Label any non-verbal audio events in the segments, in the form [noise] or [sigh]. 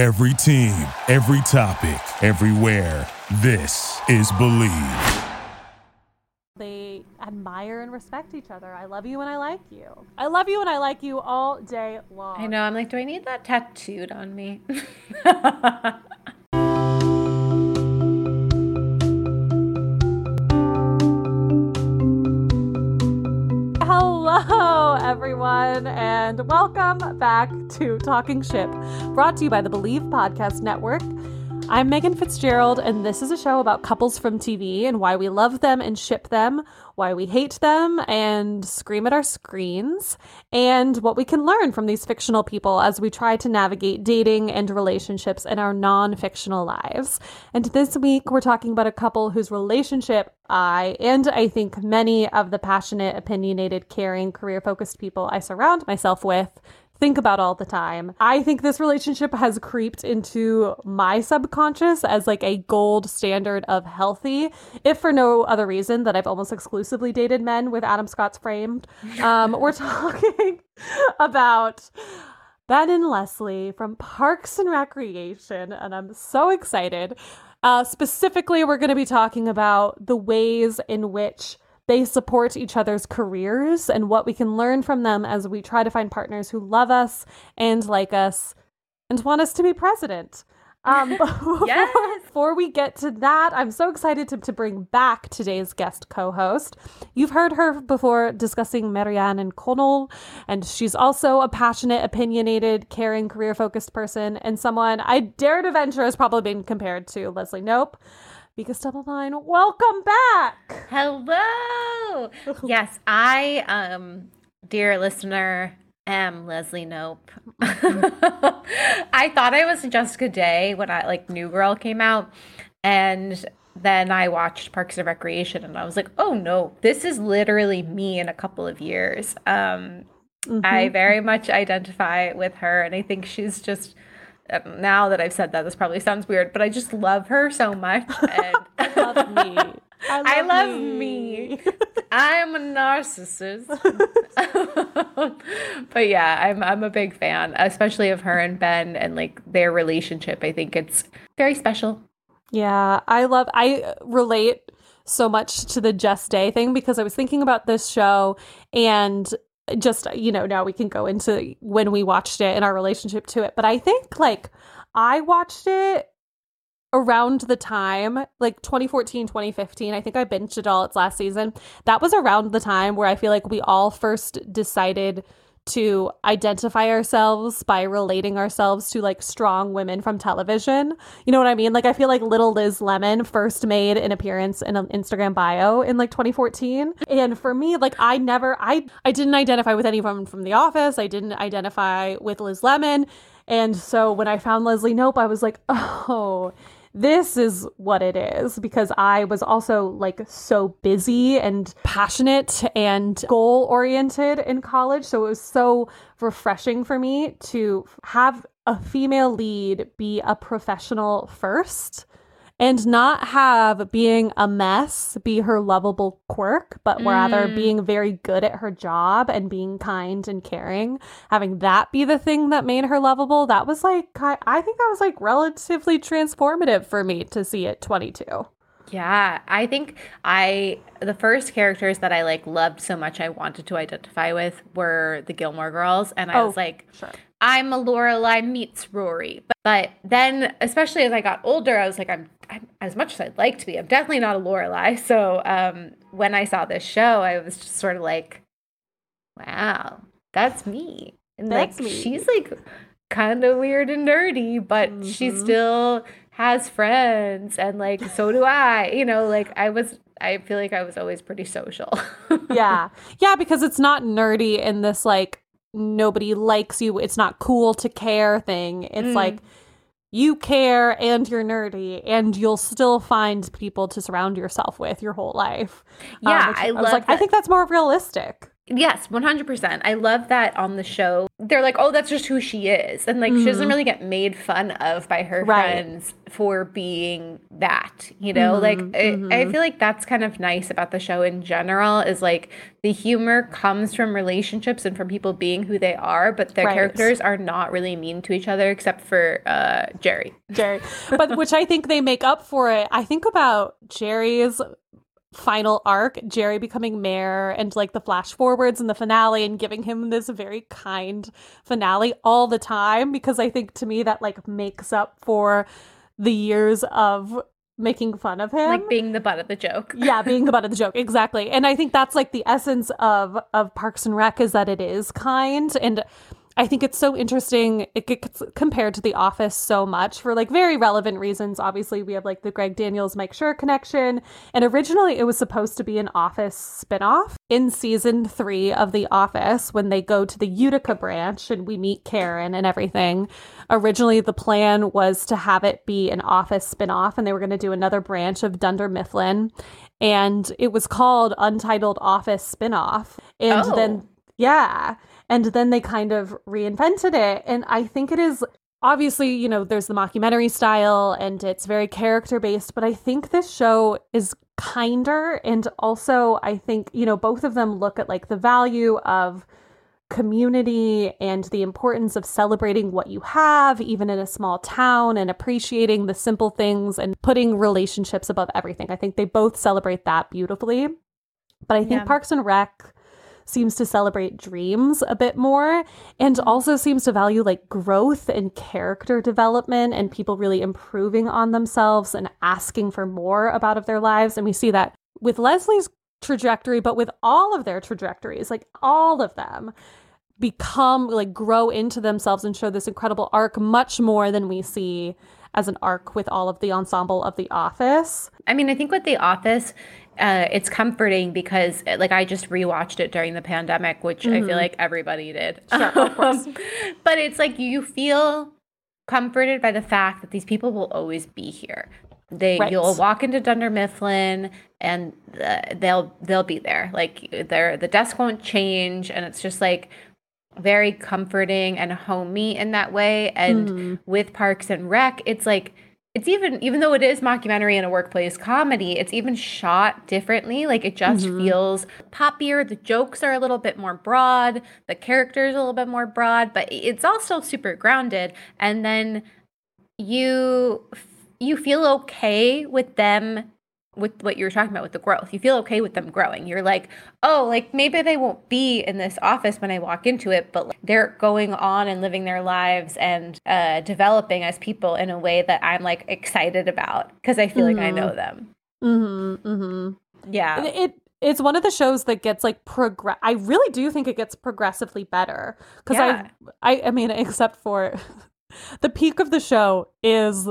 Every team, every topic, everywhere. This is Bleav. They admire and respect each other. I love you and I like you. I love you and I like you all day long. I know. I'm like, do I need that tattooed on me? [laughs] everyone, and welcome back to Talking Ship, brought to you by the Bleav Podcast Network. I'm Megan Fitzgerald, and this is a show about couples from TV and why we love them and ship them, why we hate them and scream at our screens, and what we can learn from these fictional people as we try to navigate dating and relationships in our non fictional lives. And this week, we're talking about a couple whose relationship I, and I think many of the passionate, opinionated, caring, career focused people I surround myself with think about all the time. I think this relationship has creeped into my subconscious as like a gold standard of healthy, if for no other reason that I've almost exclusively dated men with Adam Scott's framed. Um, we're [laughs] talking about Ben and Leslie from Parks and Recreation, and I'm so excited. Uh, specifically, we're going to be talking about the ways in which they support each other's careers and what we can learn from them as we try to find partners who love us and like us and want us to be president. Um, before, [laughs] [laughs] Yes. before we get to that, I'm so excited to, to bring back today's guest co host. You've heard her before discussing Marianne and Connell, and she's also a passionate, opinionated, caring, career focused person, and someone I dare to venture has probably been compared to Leslie Knope. Because Double Line, welcome back. Hello. [laughs] Yes, I, um, dear listener, am Leslie Knope. [laughs] I thought I was Jessica Day when I like New Girl came out, and then I watched Parks and Recreation, and I was like, oh no, this is literally me in a couple of years. Um, I very much identify with her, and I think she's just. Um, Now that I've said that, this probably sounds weird, but I just love her so much. [laughs] And I love me. I [laughs] love me. [laughs] I'm a narcissist. but yeah, I'm I'm a big fan, especially of her and Ben and like their relationship. I think it's very special. Yeah, I love I relate so much to the Jess Day thing because I was thinking about this show and just you know, now we can go into when we watched it and our relationship to it. But I think like I watched it around the time like 2014 2015 i think i binged it all its last season that was around the time where i feel like we all first decided to identify ourselves by relating ourselves to like strong women from television. You know what I mean? Like I feel like little Liz Lemon first made an appearance in an Instagram bio in like 2014. And for me, like I never I I didn't identify with anyone from the office. I didn't identify with Liz Lemon. And so when I found Leslie Knope, I was like, [laughs] "Oh, this is what it is because I was also like so busy and passionate and goal oriented in college. So it was so refreshing for me to have a female lead be a professional first and not have being a mess be her lovable quirk, but rather mm. being very good at her job and being kind and caring, having that be the thing that made her lovable. That was like, I, I think that was like relatively transformative for me to see at 22. Yeah, I think I the first characters that I like loved so much I wanted to identify with were the Gilmore Girls, and I Oh, was like, sure. I'm a Lorelai meets Rory. But, but then, especially as I got older, I was like, I'm, I'm as much as I'd like to be, I'm definitely not a Lorelai. So um, when I saw this show, I was just sort of like, wow, that's me. And That's like, me. she's like kind of weird and nerdy, but she Mhm. still has friends, and like so do I. You know, like I was. I feel like I was always pretty social. [laughs] yeah. Yeah, because it's not nerdy in this like nobody likes you, it's not cool to care thing. It's Mm. like you care and you're nerdy and you'll still find people to surround yourself with your whole life. Um, Yeah, which I was love like I think that's more realistic. Yes, 100%. I love that on the show. They're like, oh, that's just who she is. And like, mm-hmm. she doesn't mm-hmm. really get made fun of by her right. friends for being that, you know? Mm-hmm. Like, mm-hmm. I, I, feel like that's kind of nice about the show in general is like the humor comes from relationships and from people being who they are, but their right. characters are not really mean to each other except for uh, Jerry. Jerry. But which I think they make up for it. I think about Jerry's final arc, Jerry becoming mayor and like the flash forwards and the finale and giving him this very kind finale all the time because I think to me that like makes up for the years of making fun of him. Like being the butt of the joke. Yeah being the butt of the joke. Exactly. And i think that's like the essence of of parks and rec is that it is kind. And I think it's so interesting. It gets compared to The Office so much for like very relevant reasons. Obviously, we have like the Greg Daniels Mike Schur connection. And originally, it was supposed to be an Office spinoff in season three of The Office when they go to the Utica branch and we meet Karen and everything. Originally, the plan was to have it be an Office spinoff and they were going to do another branch of Dunder Mifflin. And it was called Untitled Office Spinoff. And oh. then, yeah and then they kind of reinvented it. And i think it is obviously you know there's the mockumentary style and it's very character based but i think this show is kinder. And also i think you know both of them look at like the value of community and the importance of celebrating what you have even in a small town and appreciating the simple things and putting relationships above everything. I think they both celebrate that beautifully. But i think yeah. parks and rec seems to celebrate dreams a bit more and mm-hmm. also seems to value like growth and character development and people really improving on themselves and asking for more about of their lives and we see that with Leslie's trajectory but with all of their trajectories like all of them become like grow into themselves and show this incredible arc much more than we see as an arc with all of the ensemble of The Office. I mean, I think with The Office, uh, it's comforting because like I just rewatched it during the pandemic, which mm-hmm. I feel mm-hmm. like everybody did. Sure, of [laughs] course. but it's like you feel comforted by the fact that these people will always be here. They right. you'll walk into Dunder Mifflin and uh, they'll they'll be there. Like their the desk won't change, and it's just like very comforting and homey in that way. And mm-hmm. with Parks and Rec, it's like it's even even though it is mockumentary and a workplace comedy it's even shot differently. Like it just mm-hmm. feels poppier. The jokes are a little bit more broad. The characters a little bit more broad but it's also super grounded. And then you you feel okay with them with what you were talking about with the growth. You feel okay with them growing. You're like, oh, like maybe they won't be in this office when I walk into it, but like, they're going on and living their lives and uh, developing as people in a way that I'm like excited about because I feel mm-hmm. like I know mm-hmm. them. Mm-hmm. Mm-hmm. Yeah. It, it it's one of the shows that gets like progress. I really do think it gets progressively better because yeah. I, I, I mean, [laughs] except for [laughs] the peak of the show is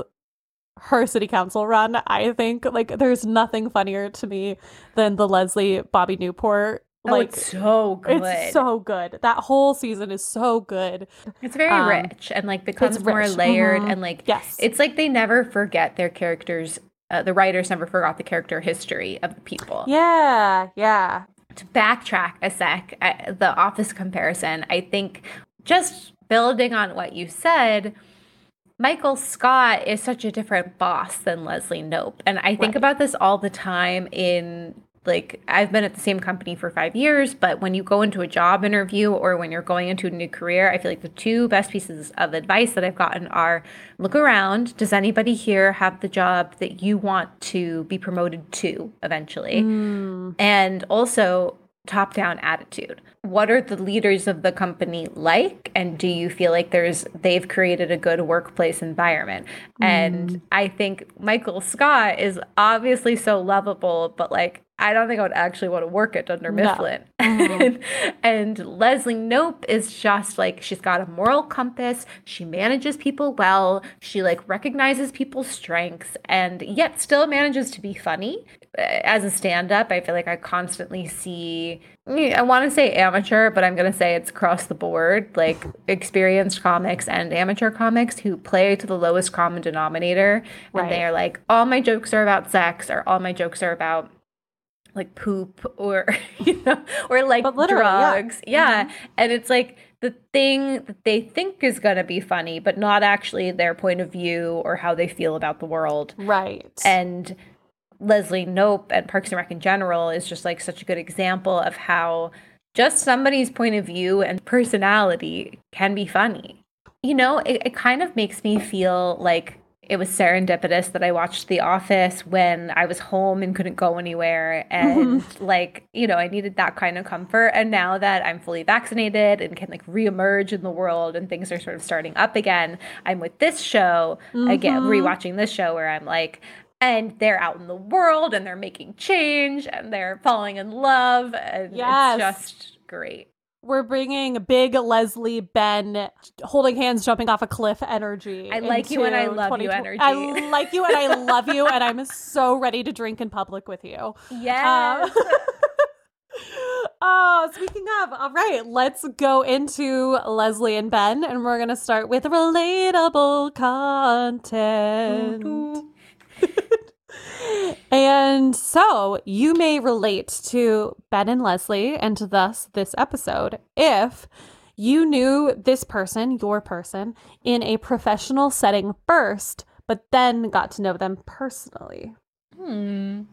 her city council run. I think like there's nothing funnier to me than the Leslie Bobby Newport. Oh, like it's so good. It's so good. That whole season is so good. It's very um, rich and like becomes more layered mm-hmm. and like yes, it's like they never forget their characters. Uh, the writers never forgot the character history of the people. Yeah, yeah. To backtrack a sec, I, the office comparison, I think just building on what you said Michael Scott is such a different boss than Leslie Knope. And I think right. about this all the time in like I've been at the same company for 5 years, but when you go into a job interview or when you're going into a new career, I feel like the two best pieces of advice that I've gotten are look around, does anybody here have the job that you want to be promoted to eventually? Mm. And also top down attitude what are the leaders of the company like and do you feel like there's they've created a good workplace environment mm. and i think michael scott is obviously so lovable but like I don't think I would actually want to work at Dunder Mifflin. No. [laughs] Mm-hmm. and, and Leslie Knope is just like she's got a moral compass. She manages people well. She like recognizes people's strengths and yet still manages to be funny. As a stand-up, I feel like I constantly see I want to say amateur, but I'm going to say it's across the board, like experienced comics and amateur comics who play to the lowest common denominator. Right. And they are like, all my jokes are about sex or all my jokes are about like poop or [laughs] you know or like literally, yeah. drugs yeah, mm-hmm. and it's like the thing that they think is going to be funny but not actually their point of view or how they feel about the world Right. and Leslie Knope and Parks and Rec in general is just like such a good example of how just somebody's point of view and personality can be funny. You know, it, it kind of makes me feel like it was serendipitous that I watched The Office when I was home and couldn't go anywhere. And [laughs] like, you know, I needed that kind of comfort. And now that I'm fully vaccinated and can like reemerge in the world and things are sort of starting up again, I'm with this show again, mm-hmm. rewatching this show where I'm like, and they're out in the world and they're making change and they're falling in love. And Yes. it's just great. We're bringing big Leslie Ben holding hands, jumping off a cliff energy. I like you and I love you energy. I like you and I love you, and I'm so ready to drink in public with you. Yes. Um, [laughs] oh, speaking of, all right, let's go into Leslie and Ben, and we're gonna start with relatable content. And so you may relate to Ben and Leslie, and thus this episode, if you knew this person, your person, in a professional setting first, but then got to know them personally. Hmm.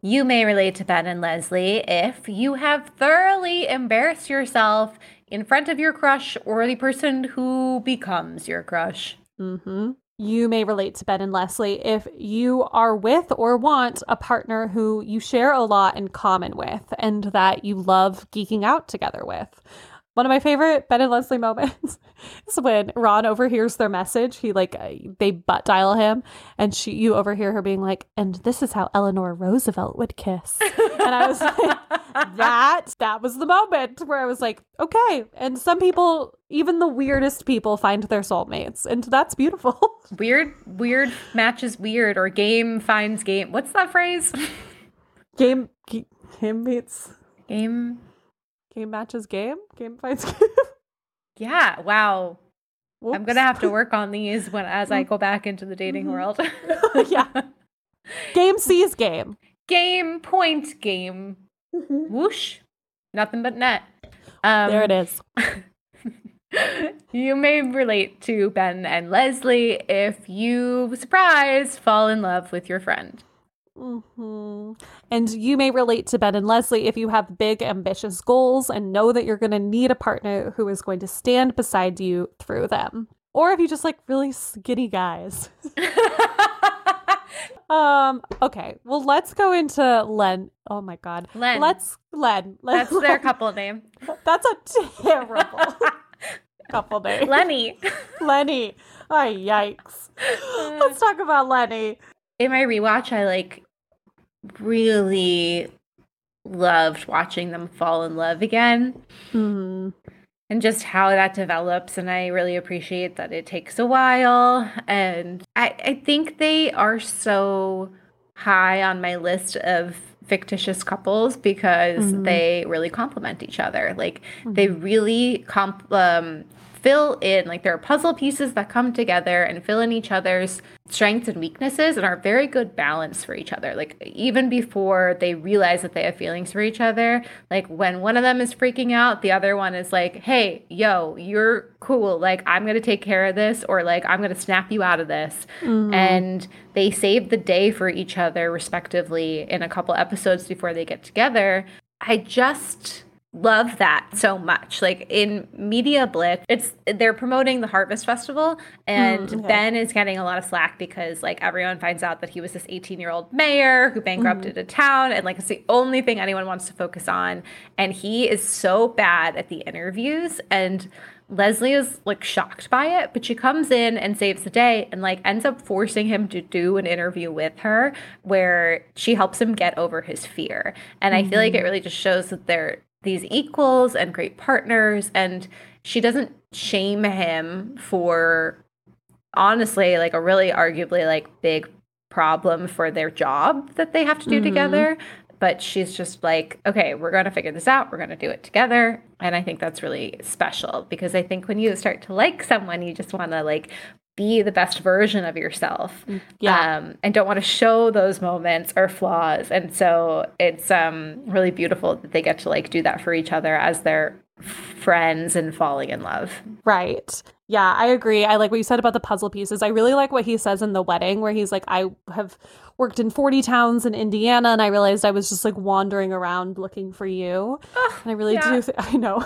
You may relate to Ben and Leslie if you have thoroughly embarrassed yourself in front of your crush or the person who becomes your crush. hmm You may relate to Ben and Leslie if you are with or want a partner who you share a lot in common with and that you love geeking out together with. One of my favorite Ben and Leslie moments [laughs] is when Ron overhears their message. He like uh, they butt dial him, and she you overhear her being like, "And this is how Eleanor Roosevelt would kiss." and I was [laughs] like, that that was the moment where I was like, okay. And some people, even the weirdest people, find their soulmates, and that's beautiful. [laughs] Weird, weird matches weird, or game finds game. What's that phrase? game, game beats Game. Game matches game game fights [laughs] game. Yeah. Wow. I'm gonna have to work on these when as I go back into the dating world. [laughs] yeah. Game sees game. [laughs] game point game. Whoosh. Nothing but net. Um, there it is. you may relate to Ben and Leslie if you, surprise, fall in love with your friend. Hmm And you may relate to Ben and Leslie if you have big, ambitious goals and know that you're going to need a partner who is going to stand beside you through them. Or if you just like really skinny guys. [laughs] Um, okay. Well, let's go into Len. Oh my god. Len. Let's Len. Let's, That's their couple name. [laughs] That's a terrible [laughs] couple name. Lenny. Lenny. Oh, yikes. Let's talk about Lenny. In my rewatch, I like really loved watching them fall in love again. Hmm. and just how that develops and i really appreciate that it takes a while and i, I think they are so high on my list of fictitious couples because Mhm. they really complement each other like they really comp um, fill in like there are puzzle pieces that come together and fill in each other's strengths and weaknesses and are very good balance for each other. Like even before they realize that they have feelings for each other like when one of them is freaking out the other one is like hey yo you're cool. Like i'm gonna take care of this or like i'm gonna snap you out of this. Mhm. and they save the day for each other respectively in a couple episodes before they get together. I just love that so much like in media blitz it's they're promoting the harvest festival and Mm, okay. ben is getting a lot of slack because like everyone finds out that he was this 18 year old mayor who bankrupted a town and like it's the only thing anyone wants to focus on and he is so bad at the interviews and Leslie is like shocked by it, but she comes in and saves the day and like ends up forcing him to do an interview with her where she helps him get over his fear. And I feel like it really just shows that they're these equals and great partners and she doesn't shame him for honestly like a really arguably like big problem for their job that they have to do Mhm. together. But she's just like okay we're going to figure this out. We're going to do it together. And i think that's really special because i think when you start to like someone you just want to like be the best version of yourself Mm, yeah. um, and don't want to show those moments or flaws and so it's um, really beautiful that they get to like do that for each other as their friends and falling in love Right. Yeah, I agree. I like what you said about the puzzle pieces. I really like what he says in the wedding, where he's like, I have worked in 40 towns in Indiana, and I realized I was just like wandering around looking for you. and I really yeah. do. Th- [laughs] I know.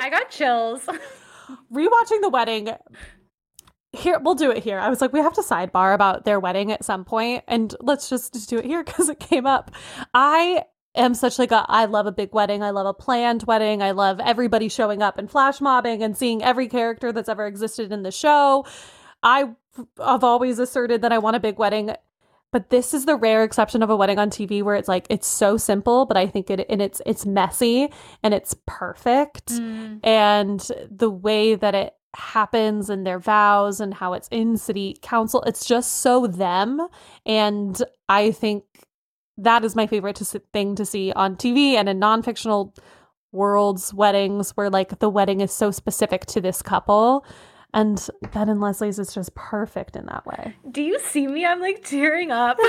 i got chills [laughs] Rewatching the wedding. Here, we'll do it here. I was like, we have to sidebar about their wedding at some point, and let's just do it here [laughs] because it came up. I am such like a I love a big wedding. I love a planned wedding. I love everybody showing up and flash mobbing and seeing every character that's ever existed in the show. I have always asserted that I want a big wedding, but this is the rare exception of a wedding on TV where it's like it's so simple, but I think it and it's it's messy and it's perfect. Mm. And the way that it happens and their vows and how it's in city council, it's just so them. And I think that is my favorite to, thing to see on TV and in non fictional worlds, weddings, where like the wedding is so specific to this couple. And Ben and Leslie's is just perfect in that way. Do you see me? I'm like tearing up. [laughs]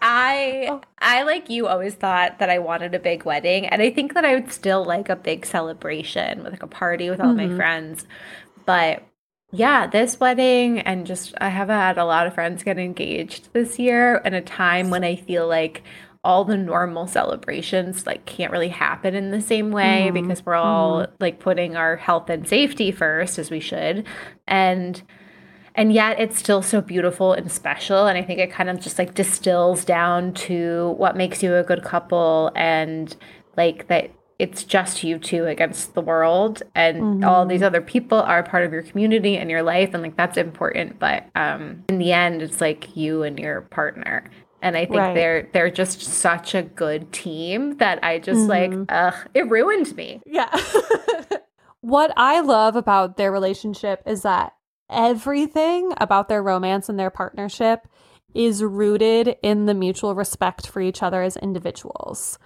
I I like you always thought that I wanted a big wedding and I think that I would still like a big celebration with like a party with all my Mhm. friends. But yeah, this wedding and just I have had a lot of friends get engaged this year in a time when I feel like all the normal celebrations like can't really happen in the same way Mhm. because we're all like putting our health and safety first as we should. And and yet it's still so beautiful and special and i think it kind of just like distills down to what makes you a good couple and like that it's just you two against the world and all these other people are part of your community and your life and like that's important. But um in the end it's like you and your partner and i think Right. they're they're just such a good team that i just like mm-hmm. ugh it ruined me Yeah. [laughs] what I love about their relationship is that everything about their romance and their partnership is rooted in the mutual respect for each other as individuals.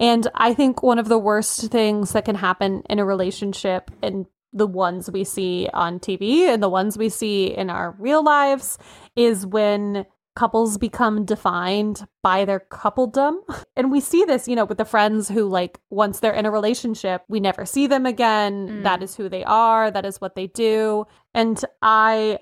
And I think one of the worst things that can happen in a relationship and the ones we see on TV and the ones we see in our real lives is when couples become defined by their coupledom. [laughs] And we see this, you know, with the friends who, like, once they're in a relationship, we never see them again. Mm. That is who they are, that is what they do. And I.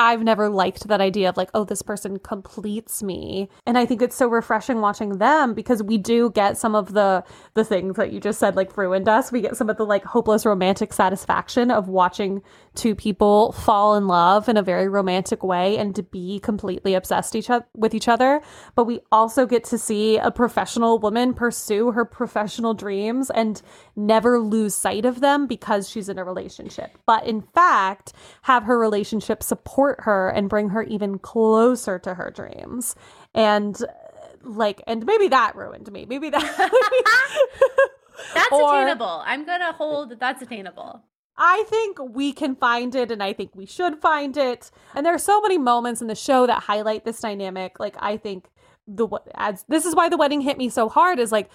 I've never liked that idea of like, oh, this person completes me. And I think it's so refreshing watching them because we do get some of the the things that you just said like ruined us. We get some of the like hopeless romantic satisfaction of watching two people fall in love in a very romantic way and to be completely obsessed each with each other. But we also get to see a professional woman pursue her professional dreams and never lose sight of them because she's in a relationship. But in fact, have her relationship support her and bring her even closer to her dreams. And like and maybe that ruined me. Maybe that [laughs] that's Or- attainable i'm gonna hold that that's attainable I think we can find it and I think we should find it. And there are so many moments in the show that highlight this dynamic. Like I think the as this is why the wedding hit me so hard is like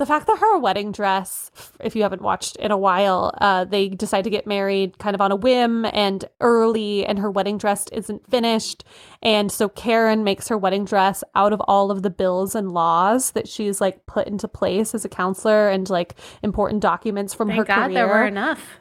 the fact that her wedding dress if you haven't watched in a while uh, they decide to get married kind of on a whim and early and her wedding dress isn't finished. And so karen makes her wedding dress out of all of the bills and laws that she's like put into place as a councilor and like important documents from her thank god career. there were enough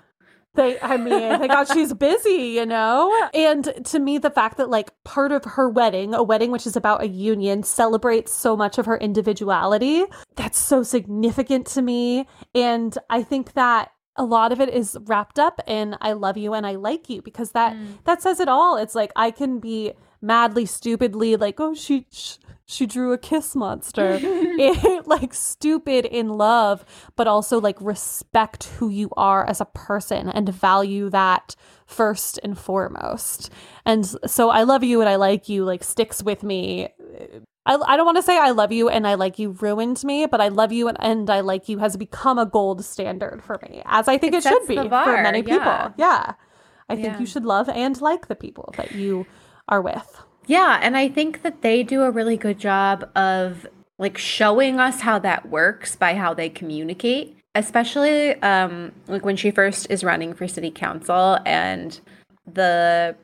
they, I mean, thank God she's busy, you know? And to me, the fact that, like, part of her wedding, a wedding which is about a union, celebrates so much of her individuality, that's so significant to me. And I think that a lot of it is wrapped up in I love you and I like you because that mm. that says it all. It's like I can be madly stupidly like oh she sh- she drew a kiss monster [laughs] it, like stupid in love but also like respect who you are as a person and value that first and foremost and so i love you and i like you like sticks with me I, I don't want to say I love you and I like you ruined me, but I love you and, and I like you has become a gold standard for me, as I think It it, should be for many people. yeah. Yeah. I think Yeah. you should love and like the people that you are with. Yeah, and I think that they do a really good job of like showing us how that works by how they communicate, especially um like when she first is running for city council and the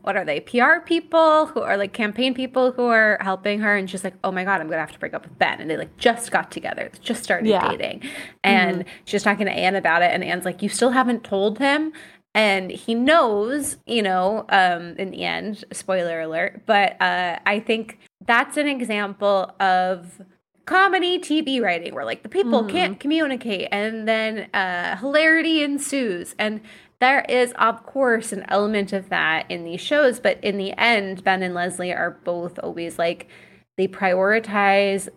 what are they PR people who are like campaign people who are helping her and she's like oh my god I'm gonna have to break up with Ben and they like just got together just started Yeah. dating and Mm-hmm. she's talking to Anne about it and Anne's like you still haven't told him and he knows you know um in the end spoiler alert but uh I think that's an example of comedy TV writing where like the people Mhm. can't communicate and then uh hilarity ensues. And there is of course an element of that in these shows but in the end Ben and Leslie are both always like they prioritize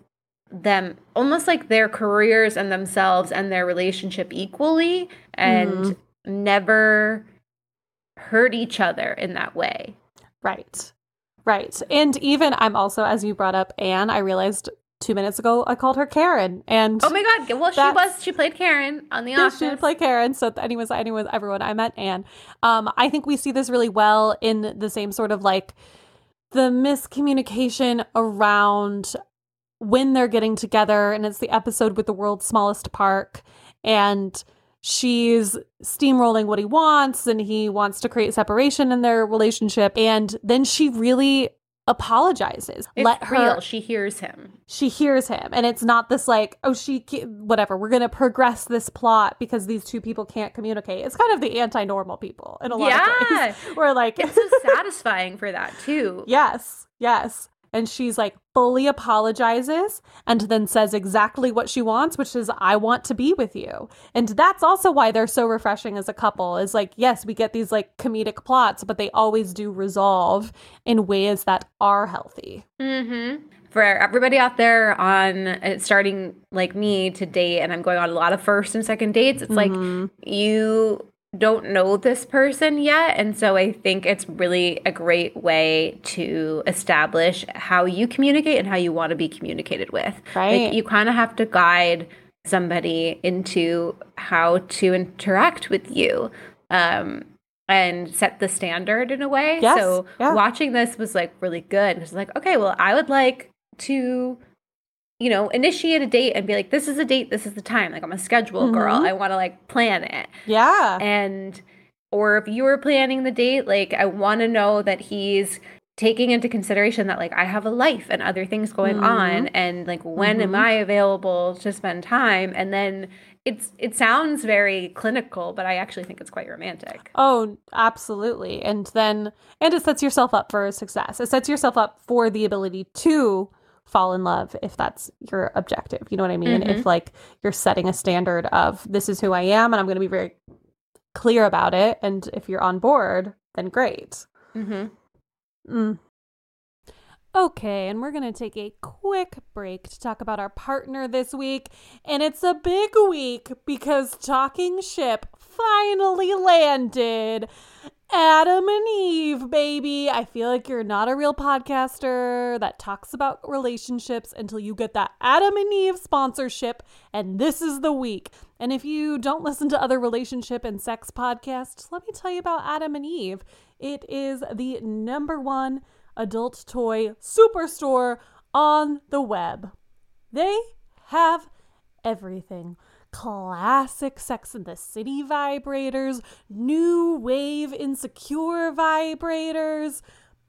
them almost like their careers and themselves and their relationship equally. And never hurt each other in that way. Right. Right. And even I'm also, as you brought up Anne, I realized two minutes ago I called her Karen. And Oh my god, well she was she played Karen on The Yeah, Office. she did play Karen. So anyways, anyways, everyone, I met Anne. Um, I think we see this really well in the same sort of like the miscommunication around when they're getting together, and it's the episode with the world's smallest park, and she's steamrolling what he wants, and he wants to create separation in their relationship, and then she really apologizes. it's Let her real. She hears him. she hears him and it's not this like oh she whatever we're gonna progress this plot because these two people can't communicate it's kind of the anti-normal people in a lot of Yeah. ways [laughs] where like It's so satisfying for that too. [laughs] yes yes and she's like fully apologizes and then says exactly what she wants which is i want to be with you and that's also why they're so refreshing as a couple is like yes we get these like comedic plots but they always do resolve in ways that are healthy Mm-hmm. For everybody out there on uh, starting like me to date, and I'm going on a lot of first and second dates, it's like Mhm. you don't know this person yet. And so I think it's really a great way to establish how you communicate and how you want to be communicated with. Right. Like you kind of have to guide somebody into how to interact with you. Um, and set the standard in a way. Yes, So yeah. watching this was like really good. It was like, okay, well, I would like to, you know, initiate a date and be like, this is a date, this is the time. Like I'm a schedule girl. Mhm. I want to like plan it. yeah And or if you were planning the date, like I want to know that he's taking into consideration that like I have a life and other things going Mhm. on and like when am Mhm. I available to spend time and then it's it sounds very clinical but I actually think it's quite romantic. Oh, absolutely. And then, and it sets yourself up for success. It sets yourself up for the ability to fall in love if that's your objective. You know what I mean? Mhm. If like you're setting a standard of this is who I am and I'm going to be very clear about it. And if you're on board, then great. Mm-hmm. Mm. Okay, and we're going to take a quick break to talk about our partner this week. And it's a big week because Talking Ship finally landed. Adam and Eve, baby. I feel like you're not a real podcaster that talks about relationships until you get that Adam and Eve sponsorship, and this is the week. And if you don't listen to other relationship and sex podcasts, let me tell you about Adam and Eve. It is the number one adult toy superstore on the web. They have everything. Classic Sex in the City vibrators, new wave insecure vibrators,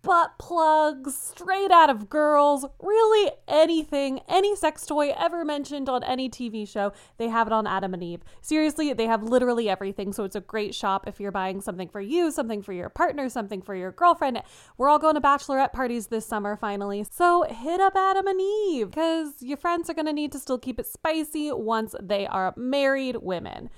butt plugs, straight out of girls, really anything, any sex toy ever mentioned on any TV show, they have it on Adam and Eve. Seriously, they have literally everything, so it's a great shop if you're buying something for you, something for your partner, something for your girlfriend. We're all going to bachelorette parties this summer finally, so hit up Adam and Eve because your friends are going to need to still keep it spicy once they are married women.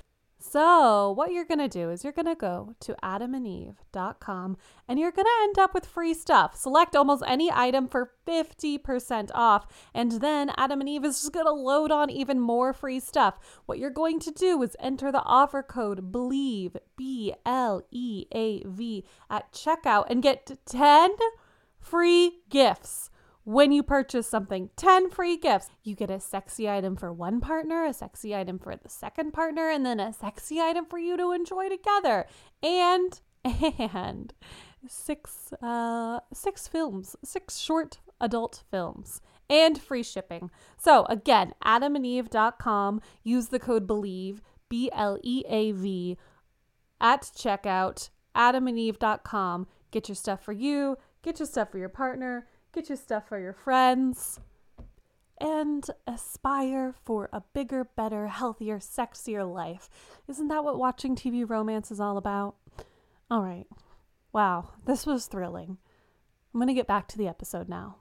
So, what you're going to do is you're going to go to adamandeve.com and you're going to end up with free stuff. Select almost any item for 50% off, and then Adam and Eve is just going to load on even more free stuff. What you're going to do is enter the offer code BLEAV, B L E A V, at checkout and get 10 free gifts when you purchase something 10 free gifts. You get a sexy item for one partner a sexy item for the second partner and then a sexy item for you to enjoy together. And [laughs] and six uh six films six short adult films and free shipping. So again adamandeve.com use the code bleav b l e a v at checkout adamandeve.com. Get your stuff for you, get your stuff for your partner, get your stuff for your friends, and aspire for a bigger, better, healthier, sexier life. Isn't that what watching TV romance is all about? All right. Wow, this was thrilling. I'm going to get back to the episode now.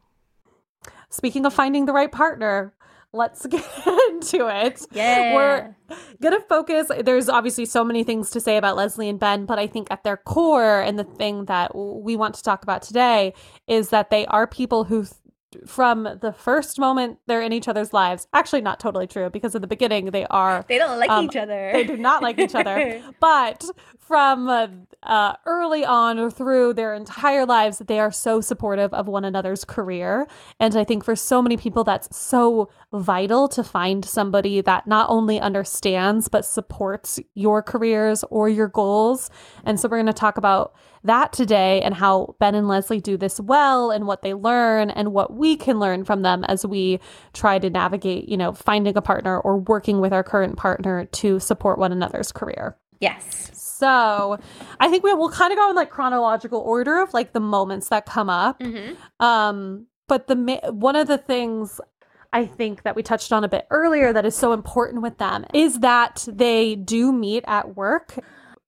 Speaking of finding the right partner, let's [laughs] get into it. Yeah. We're going to focus. There's obviously so many things to say about Leslie and Ben, but I think at their core, and the thing that we want to talk about today is that they are people who from the first moment they're in each other's lives. Actually, not totally true because in the beginning they are. They don't like um, each other. They do not like each other. [laughs] but from uh, uh, early on or through their entire lives, they are so supportive of one another's career. And I think for so many people, that's so vital to find somebody that not only understands but supports your careers or your goals. And so we're going to talk about that today and how Ben and Leslie do this well and what they learn and what we can learn from them as we try to navigate, you know, finding a partner or working with our current partner to support one another's career. Yes. So I think we will kind of go in like chronological order of like the moments that come up. Mm-hmm. Um, but the ma- one of the things I think that we touched on a bit earlier that is so important with them is that they do meet at work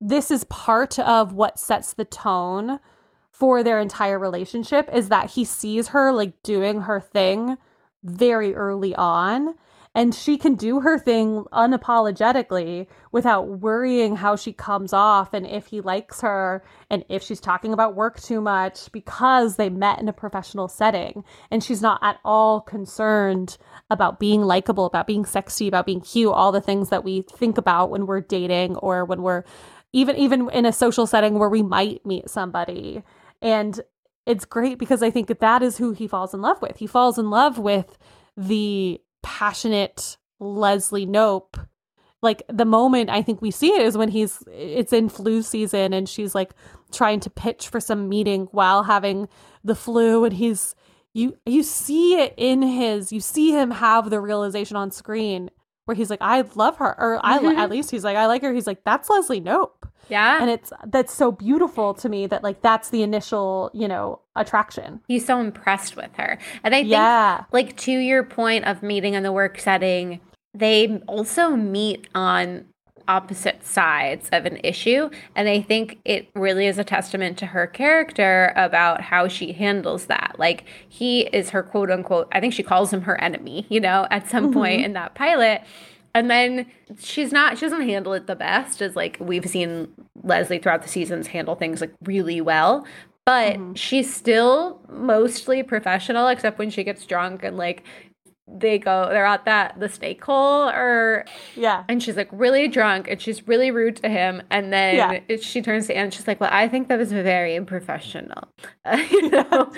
this is part of what sets the tone for their entire relationship is that he sees her like doing her thing very early on and she can do her thing unapologetically without worrying how she comes off and if he likes her and if she's talking about work too much because they met in a professional setting and she's not at all concerned about being likable about being sexy about being cute all the things that we think about when we're dating or when we're even even in a social setting where we might meet somebody. And it's great because i think that that is who he falls in love with. He falls in love with the passionate leslie knope like the moment i think we see it is when he's it's in flu season and she's like trying to pitch for some meeting while having the flu and he's you you see it in his you see him have the realization on screen where he's like, I love her, or I Mm-hmm. at least he's like, I like her. He's like, that's Leslie Knope, Yeah. and it's that's so beautiful to me that like that's the initial you know attraction. He's so impressed with her. And I think, Yeah, like, to your point of meeting in the work setting, they also meet on opposite sides of an issue. And I think it really is a testament to her character about how she handles that. Like, he is her quote unquote, I think she calls him her enemy, you know, at some mm-hmm. point in that pilot. And then she's not, she doesn't handle it the best, as like we've seen Leslie throughout the seasons handle things like really well. But mm-hmm. she's still mostly professional, except when she gets drunk and like they go, they're at that the Snakehole or yeah, and she's like really drunk and she's really rude to him and then Yeah. it- she turns to Anne and she's like well I think that was very unprofessional [laughs] you [laughs] know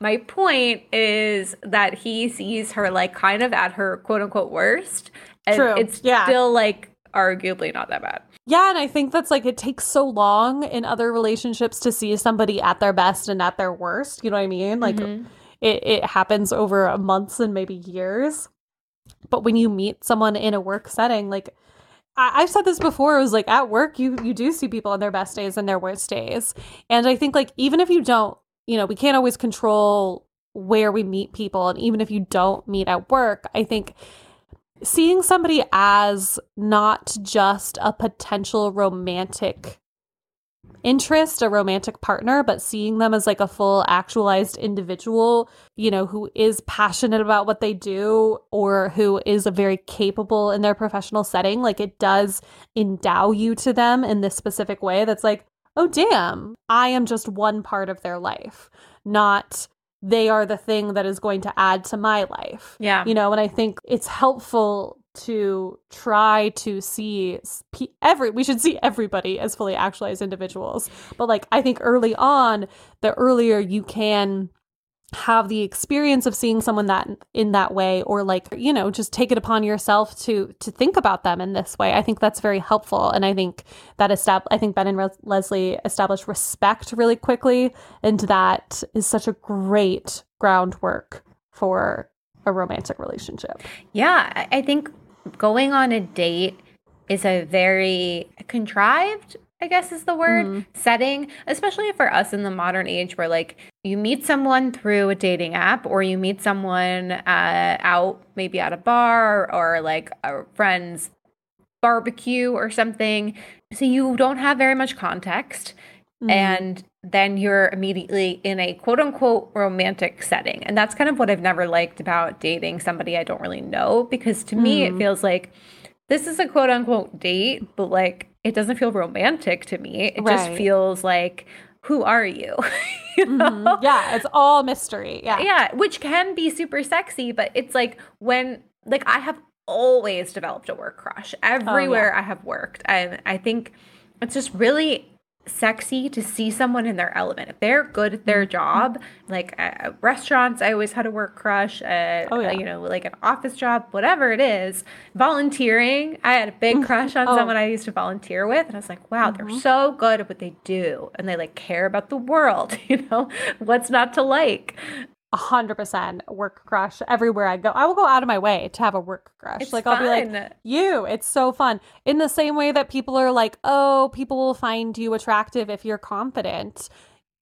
my point is that he sees her like kind of at her quote unquote worst and True. it's Yeah. still like arguably not that bad yeah, and I think that's like it takes so long in other relationships to see somebody at their best and at their worst. You know what I mean? Like Mhm. It it happens over months and maybe years. But when you meet someone in a work setting, like I, I've said this before, it was like at work you you do see people on their best days and their worst days. And I think like even if you don't, you know, we can't always control where we meet people. And even if you don't meet at work, I think seeing somebody as not just a potential romantic interest, a romantic partner, but seeing them as like a full actualized individual, you know, who is passionate about what they do or who is a very capable in their professional setting, like it does endow you to them in this specific way that's like, oh, damn, I am just one part of their life, not they are the thing that is going to add to my life. Yeah. You know and i think it's helpful to try to see every we should see everybody as fully actualized individuals. But like i think early on the earlier you can have the experience of seeing someone that in that way or like you know just take it upon yourself to to think about them in this way i think that's very helpful. And i think that estab- i think ben and Res- leslie established respect really quickly and that is such a great groundwork for a romantic relationship. Yeah, I think going on a date is a very contrived I guess is the word, mm-hmm. setting, especially for us in the modern age where like you meet someone through a dating app or you meet someone uh, out maybe at a bar or, or like a friend's barbecue or something. So you don't have very much context. Mm-hmm. And then you're immediately in a quote unquote romantic setting. And that's kind of what I've never liked about dating somebody I don't really know because to mm. me it mm-hmm. feels like this is a quote unquote date, but like it doesn't feel romantic to me. It right. just feels like who are you? [laughs] you mm-hmm. know? mm-hmm. Yeah, it's all mystery. Yeah. Yeah, which can be super sexy, but it's like when like I have always developed a work crush everywhere oh, yeah. I have worked. And I think it's just really sexy to see someone in their element. If they're good at their mm-hmm. job, like at restaurants, I always had a work crush. At, oh, yeah. you know, like an office job, whatever it is. Volunteering, I had a big mm-hmm. crush on oh. someone I used to volunteer with, and I was like, wow, mm-hmm. they're so good at what they do, and they like care about the world. [laughs] You know, what's not to like? A hundred percent work crush everywhere I go. I will go out of my way to have a work crush. It's like fun. I'll be like, you, it's so fun. In the same way that people are like, oh, people will find you attractive if you're confident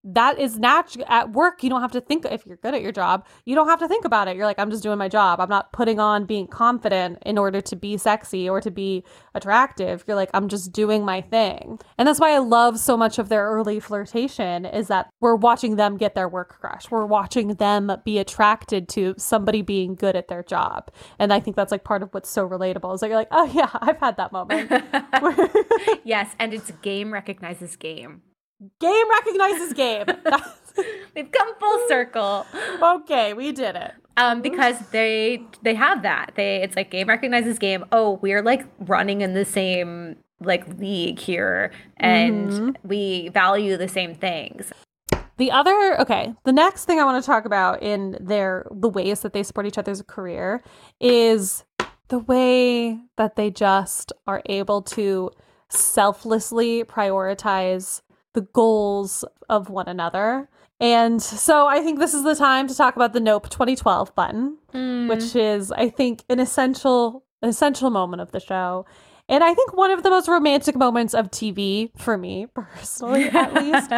that is natural at work you don't have to think if you're good at your job you don't have to think about it. You're like i'm just doing my job. I'm not putting on being confident in order to be sexy or to be attractive. You're like i'm just doing my thing. And that's why i love so much of their early flirtation is that we're watching them get their work crush we're watching them be attracted to somebody being good at their job. And i think that's like part of what's so relatable is that you're like oh yeah i've had that moment. [laughs] Yes and it's game recognizes game Game recognizes game. [laughs] [laughs] We've come full circle. Okay, we did it. Um, because they they have that. They it's like game recognizes game. Oh, we're like running in the same like league here, and mm-hmm. we value the same things. The other, okay, the next thing I want to talk about in their the ways that they support each other's career is the way that they just are able to selflessly prioritize the goals of one another. And so I think this is the time to talk about the Knope 2012 button, mm. which is, I think, an essential essential moment of the show. And I think one of the most romantic moments of TV for me [laughs] personally, at [laughs] least,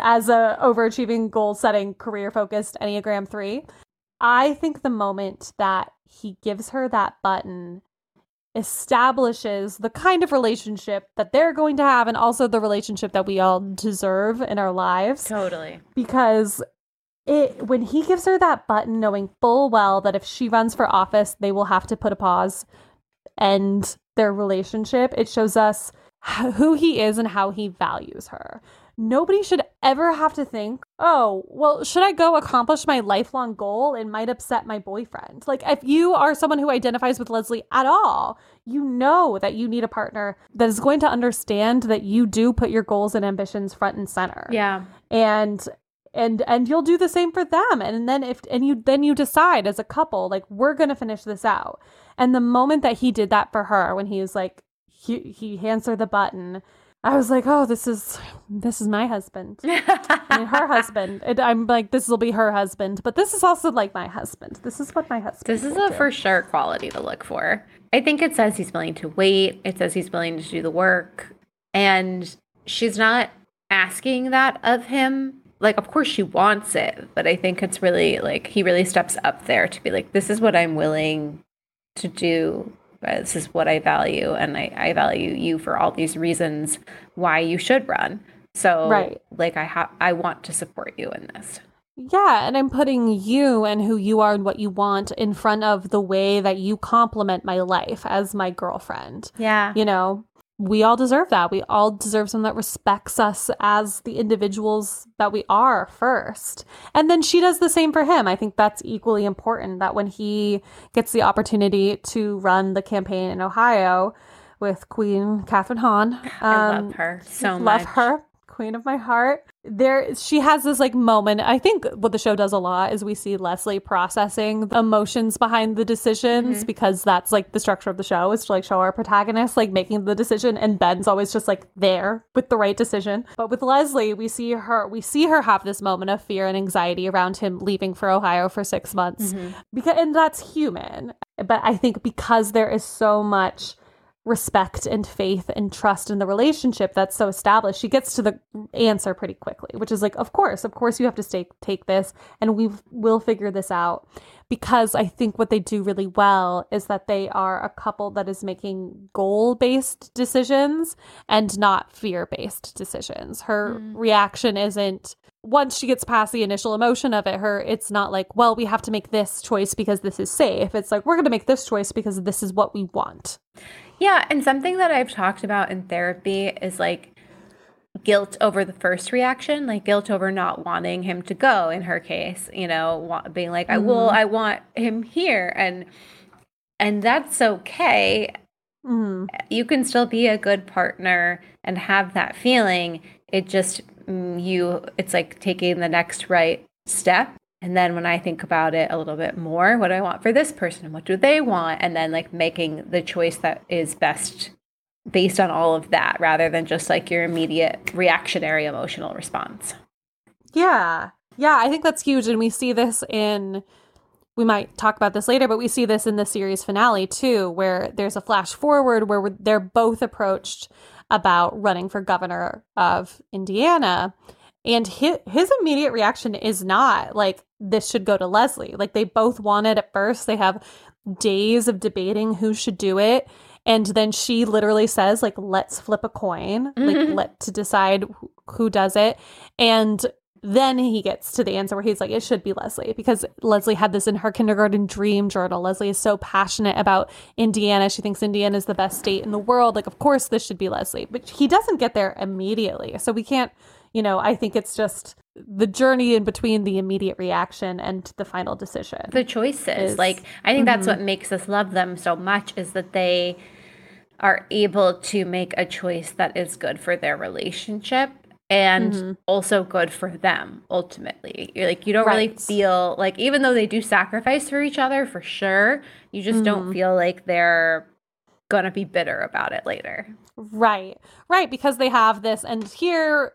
as a overachieving, goal setting, career focused Enneagram 3. I think the moment that he gives her that button establishes the kind of relationship that they're going to have and also the relationship that we all deserve in our lives. Totally. Because it when he gives her that button knowing full well that if she runs for office, they will have to put a pause and their relationship, it shows us who he is and how he values her nobody should ever have to think, oh, well, should I go accomplish my lifelong goal? It might upset my boyfriend. Like, if you are someone who identifies with Leslie at all, you know that you need a partner that is going to understand that you do put your goals and ambitions front and center. Yeah. And and and you'll do the same for them and then if and you then you decide as a couple like we're going to finish this out and the moment that he did that for her when he was like he, he hands her the button I was like, oh, this is this is my husband. I mean, her husband. It, I'm like, this will be her husband, but this is also like my husband. This is what my husband. This is a do. for sure quality to look for. I think it says he's willing to wait. It says he's willing to do the work, and she's not asking that of him. Like, of course she wants it, but I think it's really like he really steps up there to be like, this is what I'm willing to do this is what I value, and I, I value you for all these reasons why you should run. So, right. like, I have, I want to support you in this. Yeah, and I'm putting you and who you are and what you want in front of the way that you complement my life as my girlfriend. Yeah. You know, we all deserve that. We all deserve someone that respects us as the individuals that we are first. And then she does the same for him. I think that's equally important that when he gets the opportunity to run the campaign in Ohio with Queen Kathryn Hahn. Um, I love um, her so love much. Love her queen of my heart. There she has this like moment. I think what the show does a lot is we see Leslie processing the emotions behind the decisions mm-hmm. because that's like the structure of the show is to like show our protagonist like making the decision and Ben's always just like there with the right decision. But with Leslie, we see her we see her have this moment of fear and anxiety around him leaving for Ohio for 6 months. Mm-hmm. Because and that's human. But I think because there is so much respect and faith and trust in the relationship that's so established she gets to the answer pretty quickly which is like of course of course you have to stay, take this and we will figure this out. Because i think what they do really well is that they are a couple that is making goal based decisions and not fear based decisions. Her mm. reaction isn't once she gets past the initial emotion of it her it's not like well we have to make this choice because this is safe. It's like we're going to make this choice because this is what we want yeah, and something that I've talked about in therapy is like guilt over the first reaction, like guilt over not wanting him to go in her case, you know, being like I will mm-hmm. I want him here and and that's okay. Mm. You can still be a good partner and have that feeling. It just mm, you it's like taking the next right step and then when I think about it a little bit more, what do I want for this person what do they want? And then like making the choice that is best based on all of that rather than just like your immediate reactionary emotional response. Yeah. Yeah, I think that's huge. And we see this in, we might talk about this later, but we see this in the series finale too, where there's a flash forward where they're both approached about running for governor of Indiana. And his, his immediate reaction is not like, this should go to Leslie. Like they both want it at first. They have days of debating who should do it. And then she literally says, like, let's flip a coin, mm-hmm. like, let to decide who, who does it. And then he gets to the answer where he's like, it should be Leslie because Leslie had this in her kindergarten dream journal. Leslie is so passionate about Indiana. She thinks Indiana is the best state in the world. Like, of course, this should be Leslie. But he doesn't get there immediately. So we can't you know, I think it's just the journey in between the immediate reaction and the final decision. The choices. Is, like I think mm-hmm. that's what makes us love them so much is that they are able to make a choice that is good for their relationship and mm-hmm. also good for them ultimately. You're like you don't right. really feel like even though they do sacrifice for each other for sure, you just mm-hmm. don't feel like they're going to be bitter about it later. Right. Right, because they have this and here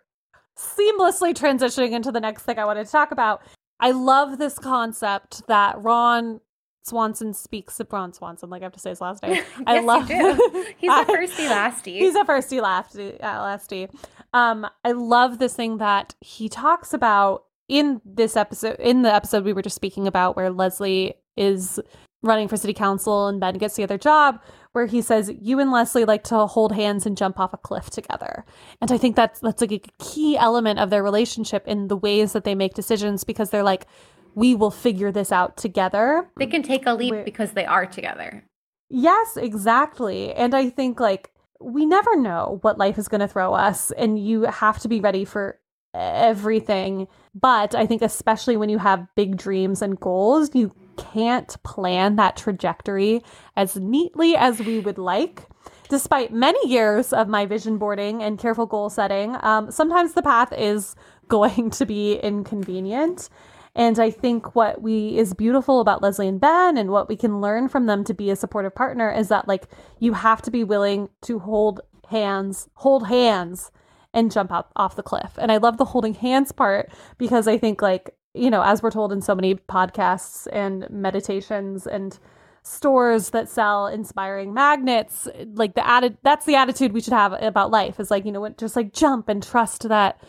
seamlessly transitioning into the next thing I wanted to talk about. I love this concept that Ron Swanson speaks of Ron Swanson, like I have to say his last name. [laughs] I love him. [laughs] He's a firsty lasty. He's a firsty lasty. Uh, lasty. Um, I love this thing that he talks about in this episode. In the episode we were just speaking about, where Leslie is running for city council and Ben gets the other job where he says you and Leslie like to hold hands and jump off a cliff together. And I think that's that's like a key element of their relationship in the ways that they make decisions because they're like we will figure this out together. They can take a leap We're, because they are together. Yes, exactly. And I think like we never know what life is going to throw us and you have to be ready for everything. But I think especially when you have big dreams and goals, you can't plan that trajectory as neatly as we would like. Despite many years of my vision boarding and careful goal setting, um, sometimes the path is [laughs] going to be inconvenient. And I think what we is beautiful about Leslie and Ben and what we can learn from them to be a supportive partner is that like you have to be willing to hold hands, hold hands and jump up off the cliff. And I love the holding hands part because I think like you know, as we're told in so many podcasts and meditations and stores that sell inspiring magnets, like the added that's the attitude we should have about life is like, you know, just like jump and trust that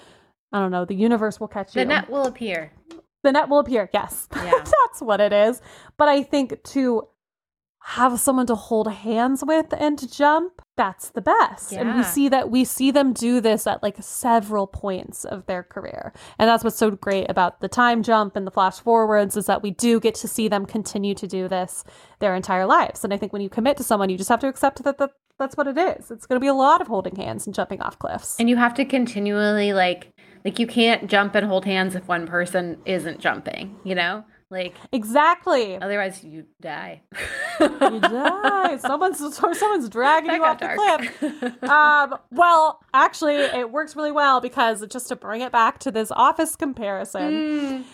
I don't know, the universe will catch the you. The net will appear. The net will appear. Yes. Yeah. [laughs] that's what it is. But I think to have someone to hold hands with and to jump that's the best yeah. and we see that we see them do this at like several points of their career and that's what's so great about the time jump and the flash forwards is that we do get to see them continue to do this their entire lives and i think when you commit to someone you just have to accept that, that that's what it is it's going to be a lot of holding hands and jumping off cliffs and you have to continually like like you can't jump and hold hands if one person isn't jumping you know like exactly. Otherwise, you die. [laughs] you die. Someone's someone's dragging that you off the cliff. Um, well, actually, it works really well because just to bring it back to this office comparison. Mm.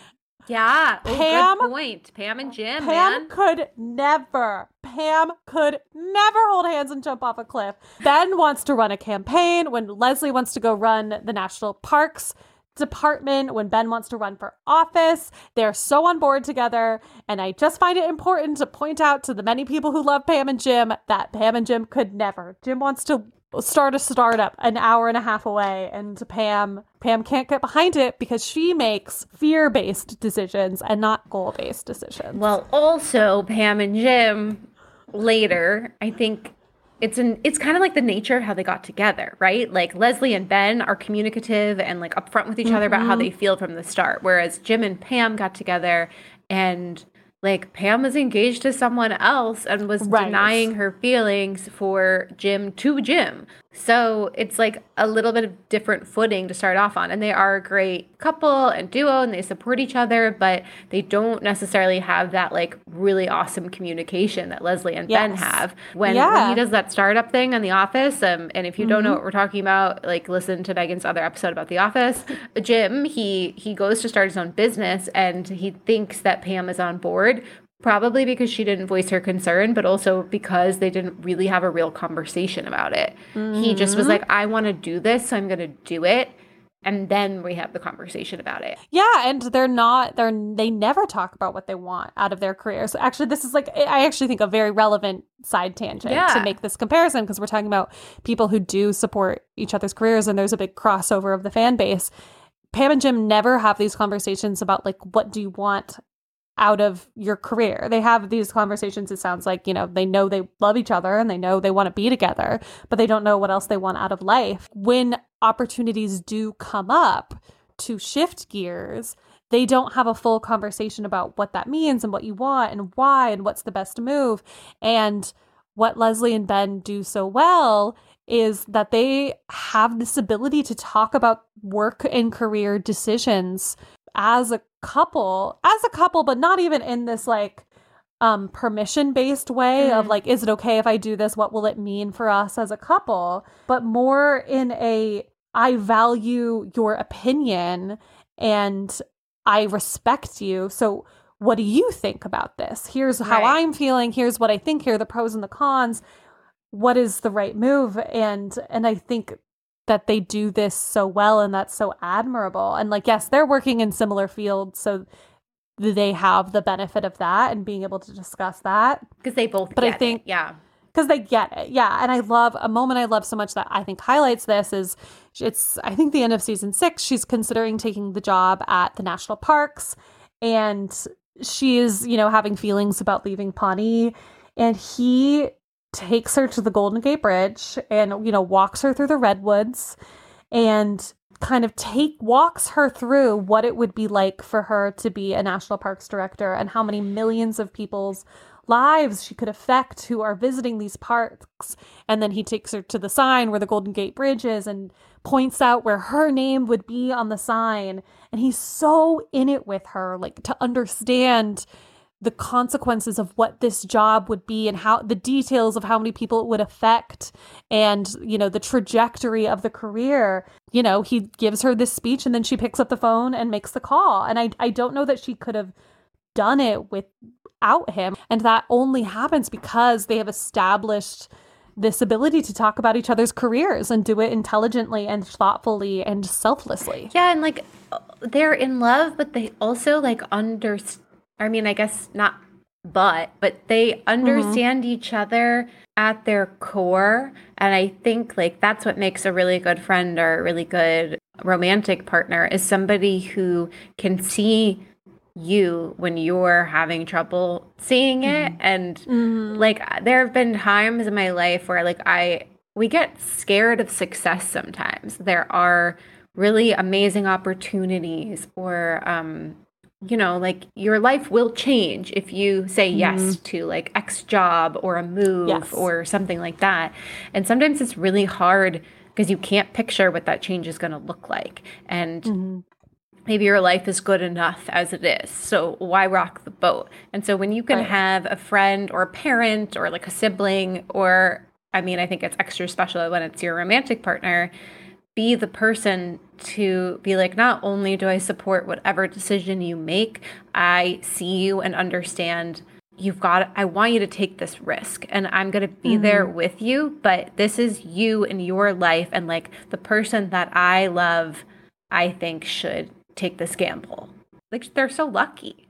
Yeah, Pam. Good point. Pam and Jim. Pam man. could never. Pam could never hold hands and jump off a cliff. Ben wants to run a campaign when Leslie wants to go run the national parks department when Ben wants to run for office. They're so on board together. And I just find it important to point out to the many people who love Pam and Jim that Pam and Jim could never. Jim wants to start a startup an hour and a half away and Pam Pam can't get behind it because she makes fear-based decisions and not goal-based decisions. Well, also Pam and Jim later, I think it's an it's kind of like the nature of how they got together, right? Like Leslie and Ben are communicative and like upfront with each other about how Mm-hmm. they feel from the start, whereas Jim and Pam got together and like Pam was engaged to someone else and was Right. denying her feelings for Jim to Jim. So it's like a little bit of different footing to start off on. And they are a great couple and duo and they support each other, but they don't necessarily have that like really awesome communication that Leslie and Ben have. When, when he does that startup thing on The Office, um, and if you don't know what we're talking about, like listen to Megan's other episode about The Office. Jim, he he goes to start his own business and he thinks that Pam is on board. Probably because she didn't voice her concern, but also because they didn't really have a real conversation about it. He just was mm-hmm. like, I want to do this, so I'm going to do it. And then we have the conversation about it. Yeah, and they're not they're they never talk about what they want out of their careers. Actually, this is like I actually think a very relevant side tangent Yeah. to make this comparison because we're talking about people who do support each other's careers and there's a big crossover of the fan base. Pam and Jim never have these conversations about like what do you want out of your career. They have these conversations it sounds like, you know, they know they love each other and they know they want to be together, but they don't know what else they want out of life. When opportunities do come up to shift gears, they don't have a full conversation about what that means and what you want and why and what's the best move. And what Leslie and Ben do so well is that they have this ability to talk about work and career decisions as a couple, as a couple, but not even in this like um permission based way of Mhm. like is it okay if I do this? What will it mean for us as a couple? But more in a I value your opinion and I respect you so what do you think about this? Here's how Right. I'm feeling. Here's what I think. Here are the pros and the cons. What is the right move? And and I think that they do this so well and that's so admirable. And like yes they're working in similar fields so they have the benefit of that and being able to discuss that. Because they both But I get it, think- yeah. because they get it yeah. And i love a moment i love so much that i think highlights this is it's i think the end of season six she's considering taking the job at the national parks and she is you know having feelings about leaving pawnee. And he takes her to the golden gate bridge and you know walks her through the redwoods and kind of take walks her through what it would be like for her to be a national parks director and how many millions of people's lives she could affect who are visiting these parks. And then he takes her to the sign where the golden gate bridge is and points out where her name would be on the sign. And he's so in it with her like to understand the consequences of what this job would be and how the details of how many people it would affect and you know the trajectory of the career. You know he gives her this speech and then she picks up the phone and makes the call. And i i don't know that she could have done it without him. And that only happens because they have established this ability to talk about each other's careers and do it intelligently and thoughtfully and selflessly. Yeah, and like they're in love, but they also like under. I mean, I guess not, but but they mm-hmm. understand each other at their core, and I think like that's what makes a really good friend or a really good romantic partner is somebody who can see you when you're having trouble seeing it. Mm-hmm. And mm-hmm. like there have been times in my life where like I we get scared of success sometimes. There are really amazing opportunities or um you know like your life will change if you say yes mm-hmm. to like x job or a move Yes. or something like that. And sometimes it's really hard because you can't picture what that change is going to look like. And mm-hmm. maybe your life is good enough as it is. So why rock the boat? And so when you can Right. have a friend or a parent or like a sibling, or I mean, I think it's extra special when it's your romantic partner, be the person to be like, not only do I support whatever decision you make, I see you and understand you've got I want you to take this risk and I'm going to be mm-hmm. there with you, but this is you in your life and like the person that I love I think should take this gamble. Like they're so lucky.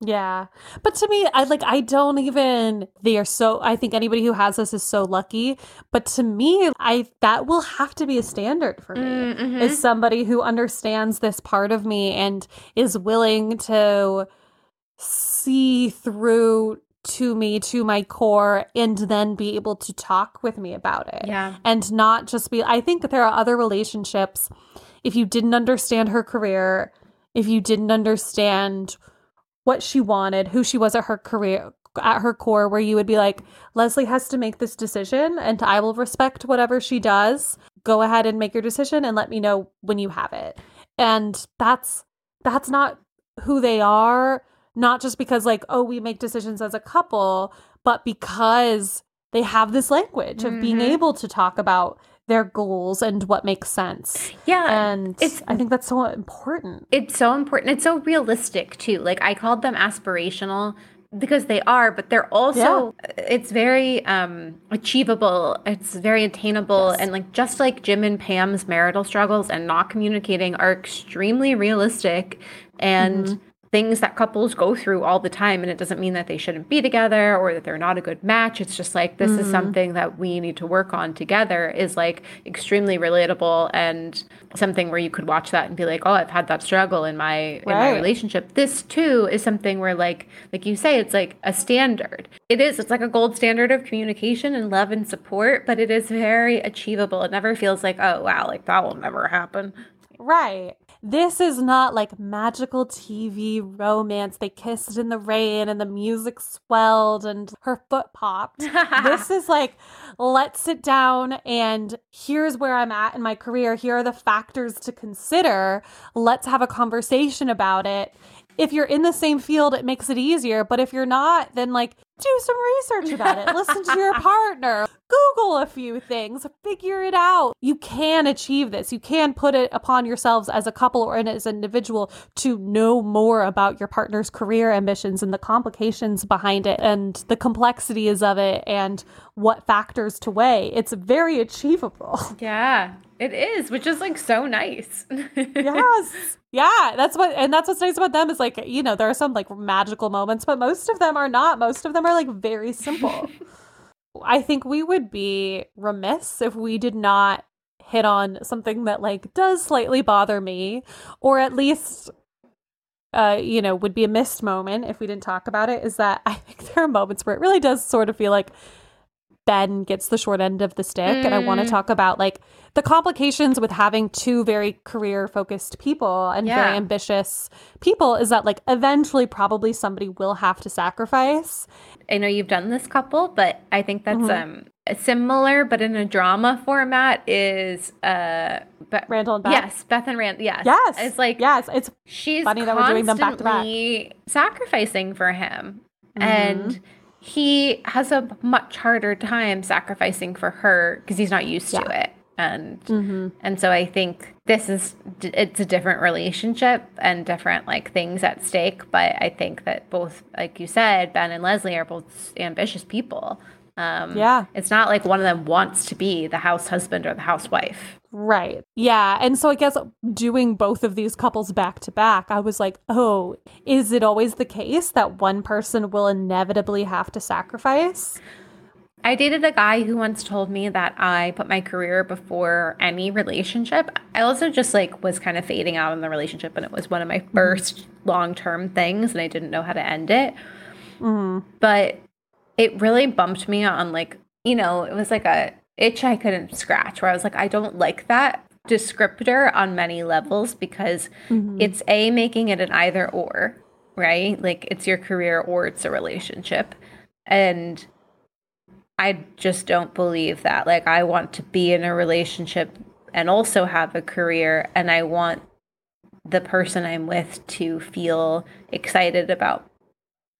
Yeah. But to me, I like I don't even they are so I think anybody who has this is so lucky, but to me, I that will have to be a standard for me. Mm-hmm. Is somebody who understands this part of me and is willing to see through to me to my core and then be able to talk with me about it. Yeah. And not just be I think that there are other relationships if you didn't understand her career, if you didn't understand what she wanted, who she was at her career at her core where you would be like Leslie has to make this decision and I will respect whatever she does. Go ahead and make your decision and let me know when you have it. And that's that's not who they are, not just because like oh we make decisions as a couple, but because they have this language of being Mhm. able to talk about their goals and what makes sense. Yeah. And it's- I think that's so important. it's so important. It's so realistic too. Like I called them aspirational because they are, but they're also it's very um achievable. It's very attainable Yes. and like just like Jim and Pam's marital struggles and not communicating are extremely realistic and Mm-hmm. Things that couples go through all the time and it doesn't mean that they shouldn't be together or that they're not a good match. It's just like this Mm-hmm. is something that we need to work on together is like extremely relatable and something where you could watch that and be like oh i've had that struggle in my in my relationship. This too is something where like like you say it's like a standard. It is it's like a gold standard of communication and love and support but it is very achievable. It never feels like oh wow like that will never happen. Right. This is not like magical TV romance. They kissed in the rain and the music swelled and her foot popped. this [laughs] is like, let's sit down and here's where I'm at in my career. Here are the factors to consider. Let's have a conversation about it. If you're in the same field, it makes it easier. But if you're not, then like do some research about it. Listen to your [laughs] partner. Google a few things. Figure it out. You can achieve this. You can put it upon yourselves as a couple or as an individual to know more about your partner's career ambitions and the complications behind it and the complexities of it and what factors to weigh. It's very achievable. [laughs] yeah it is which is like so nice [laughs] yes. Yeah, that's what and that's what's nice about them is like, you know, there are some like magical moments, but most of them are not. Most of them are like very simple. [laughs] I think we would be remiss if we did not hit on something that like does slightly bother me or at least uh you know would be a missed moment if we didn't talk about it is that I think there are moments where it really does sort of feel like Ben gets the short end of the stick and I want to Mm. talk about like the complications with having two very career focused people and Yeah. very ambitious people is that like eventually probably somebody will have to sacrifice. I know you've done this couple, but I think that's Mhm. um similar, but in a drama format is uh Be- Randall and Beth. yes, Beth and Rand. Yes, Yes. It's like yes, it's she's funny that we're doing them back to back. sacrificing for him, Mhm. and he has a much harder time sacrificing for her because he's not used to it. And Mhm. and so I think this is it's a different relationship and different like things at stake. But I think that both, like you said, Ben and Leslie are both ambitious people. Um, Yeah. it's not like one of them wants to be the house husband or the housewife. Right. Yeah. And so I guess doing both of these couples back to back, I was like, oh, is it always the case that one person will inevitably have to sacrifice? I dated a guy who once told me that I put my career before any relationship. I also just like was kind of fading out in the relationship and it was one of my first long-term things and I didn't know how to end it. Mm. But it really bumped me on like, you know, it was like a itch I couldn't scratch where I was like I don't like that descriptor on many levels because Mhm. it's a making it an either or, right? Like it's your career or it's a relationship. And I just don't believe that. Like, I want to be in a relationship and also have a career, and I want the person I'm with to feel excited about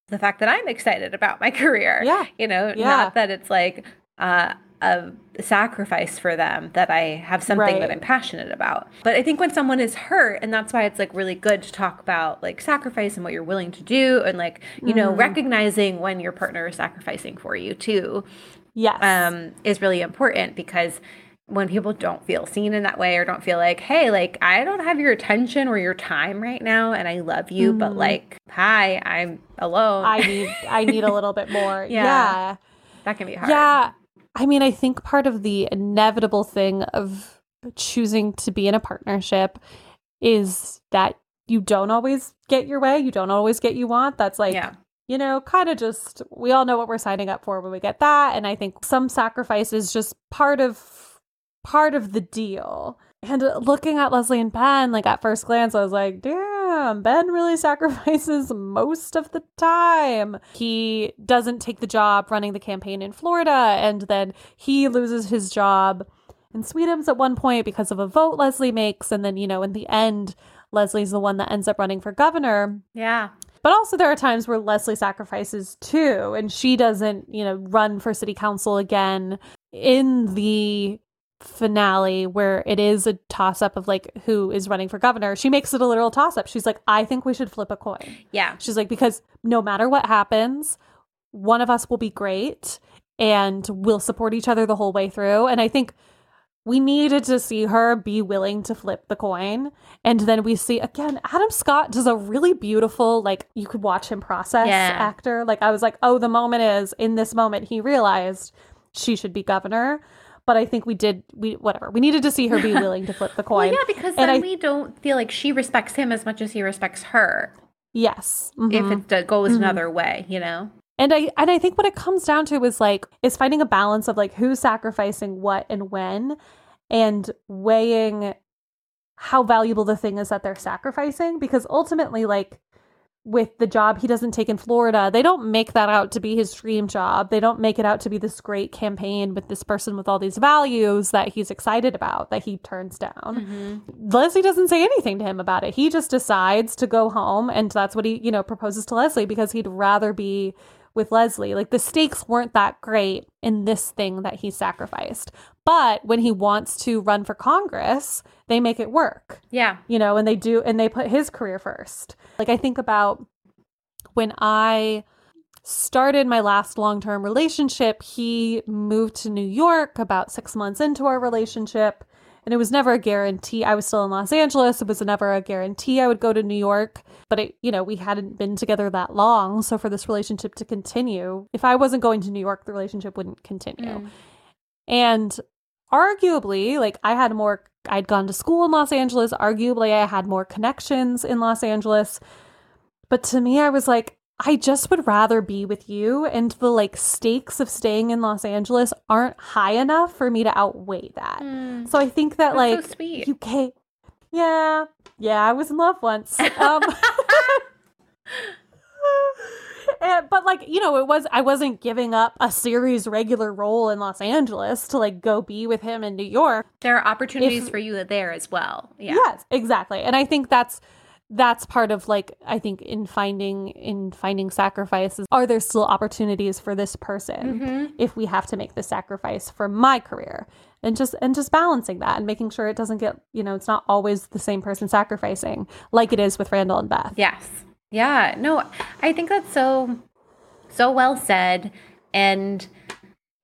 the fact that I'm excited about my [laughs] career. Yeah. You know, Yeah. not that it's like uh, a sacrifice for them that I have something Right. that I'm passionate about. But I think when someone is hurt, and that's why it's like really good to talk about like sacrifice and what you're willing to do, and like, you know, Mhm. recognizing when your partner is sacrificing for you too Yes. um, is really important because when people don't feel seen in that way or don't feel like, hey, like I don't have your attention or your time right now and I love you, mm-hmm. but like, hi, I'm alone. I need I need a little bit [laughs] more. yeah. yeah. That can be hard. Yeah. I mean, I think part of the inevitable thing of choosing to be in a partnership is that you don't always get your way, you don't always get you want. That's like yeah you know, kind of just we all know what we're signing up for when we get that. And I think some sacrifice is just part of part of the deal. And uh, looking at Leslie and Ben, like at first glance, I was like, damn, Ben really [laughs] sacrifices most of the time. He doesn't take the job running the campaign in Florida, and then he loses his job in Sweetums at one point because of a vote Leslie makes. And then, you know, in the end, Leslie's the one that ends up running for governor. Yeah. But also, there are times where Leslie sacrifices too, and she doesn't, you know, run for city council again in the finale where it is a toss up of like who is running for governor, she makes it a literal toss up. She's like, I think we should flip a coin. Yeah. She's like, because no matter what happens, one of us will be great and we'll support each other the whole way through. And I think we needed to see her be willing to flip the coin. And then we see again, Adam Scott does a really beautiful, like you could watch him process yeah. actor. Like I was like, oh, the moment is in this moment he realized she should be governor but I think we did we whatever. We needed to see her be [laughs] willing to flip the coin. well, yeah, because and then I, we don't feel like she respects him as much as he respects her. Yes. Mm-hmm. If it goes mm-hmm. another way, you know. And I and I think what it comes down to is like is finding a balance of like who's sacrificing what and when and weighing how valuable the thing is that they're sacrificing because ultimately like with the job he doesn't take in Florida. They don't make that out to be his dream job. They don't make it out to be this great campaign with this person with all these values that he's excited about that he turns down. Mm-hmm. Leslie doesn't say anything to him about it. He just decides to go home and that's what he, you know, proposes to Leslie because he'd rather be with Leslie. Like the stakes weren't that great in this thing that he sacrificed. But when he wants to run for Congress, they make it work. Yeah. You know, and they do, and they put his career first. Like I think about when I started my last long term relationship, he moved to New York about six months into our relationship and it was never a guarantee. I was still in Los Angeles. It was never a guarantee I would go to New York, but it, you know, we hadn't been together that long. So for this relationship to continue, if I wasn't going to New York, the relationship wouldn't continue. Mm. And arguably, like I had more, I'd gone to school in Los Angeles. Arguably, I had more connections in Los Angeles. But to me, I was like, I just would rather be with you, and the like stakes of staying in Los Angeles aren't high enough for me to outweigh that. Mm. So I think that like so sweet. UK, yeah, yeah, I was in love once. [laughs] Um, [laughs] [laughs] and, but like you know, it was I wasn't giving up a series regular role in Los Angeles to like go be with him in New York. There are opportunities if, for you there as well. Yeah. Yes, exactly, and I think that's that's part of like i think in finding in finding sacrifices are there still opportunities for this person mm-hmm. if we have to make the sacrifice for my career and just and just balancing that and making sure it doesn't get you know it's not always the same person sacrificing like it is with randall and beth yes yeah no i think that's so so well said and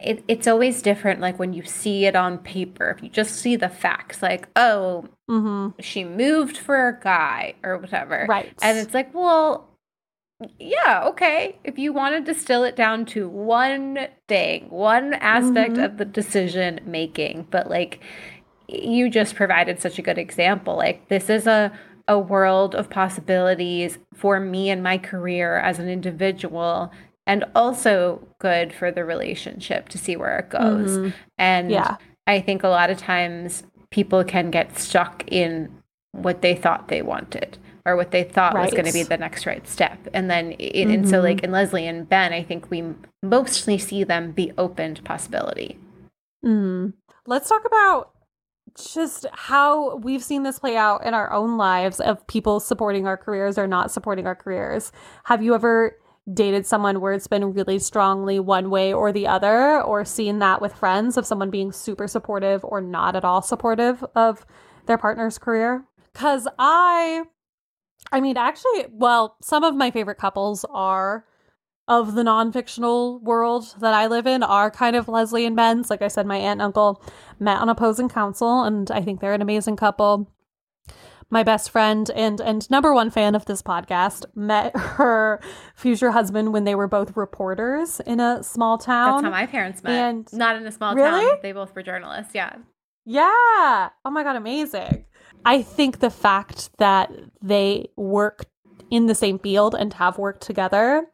it, it's always different like when you see it on paper if you just see the facts like oh mm-hmm. she moved for a guy or whatever right and it's like well yeah okay if you want to distill it down to one thing one aspect mm-hmm. of the decision making but like you just provided such a good example like this is a a world of possibilities for me and my career as an individual and also good for the relationship to see where it goes. Mm-hmm. And yeah. I think a lot of times people can get stuck in what they thought they wanted or what they thought right. was going to be the next right step. And then, it, mm-hmm. and so like mm-hmm. in Leslie and Ben, I think we mostly see them be open to possibility. Mm. Let's talk about just how we've seen this play out in our own lives of people supporting our careers or not supporting our careers. Have you ever dated someone where it's been really strongly one way or the other, or seen that with friends of someone being super supportive or not at all supportive of their partner's career? Because I, I mean, actually, well, some of my favorite couples are of the non-fictional world that I live in are kind of Leslie and Ben's. Like I said, my aunt and uncle met on opposing counsel, and I think they're an amazing couple. My best friend and and number one fan of this podcast met her future husband when they were both reporters in a small town. That's how my parents met. And Not in a small Really? town. They both were journalists. Yeah. Yeah. Oh my God, amazing. I think the fact that they work in the same field and have worked together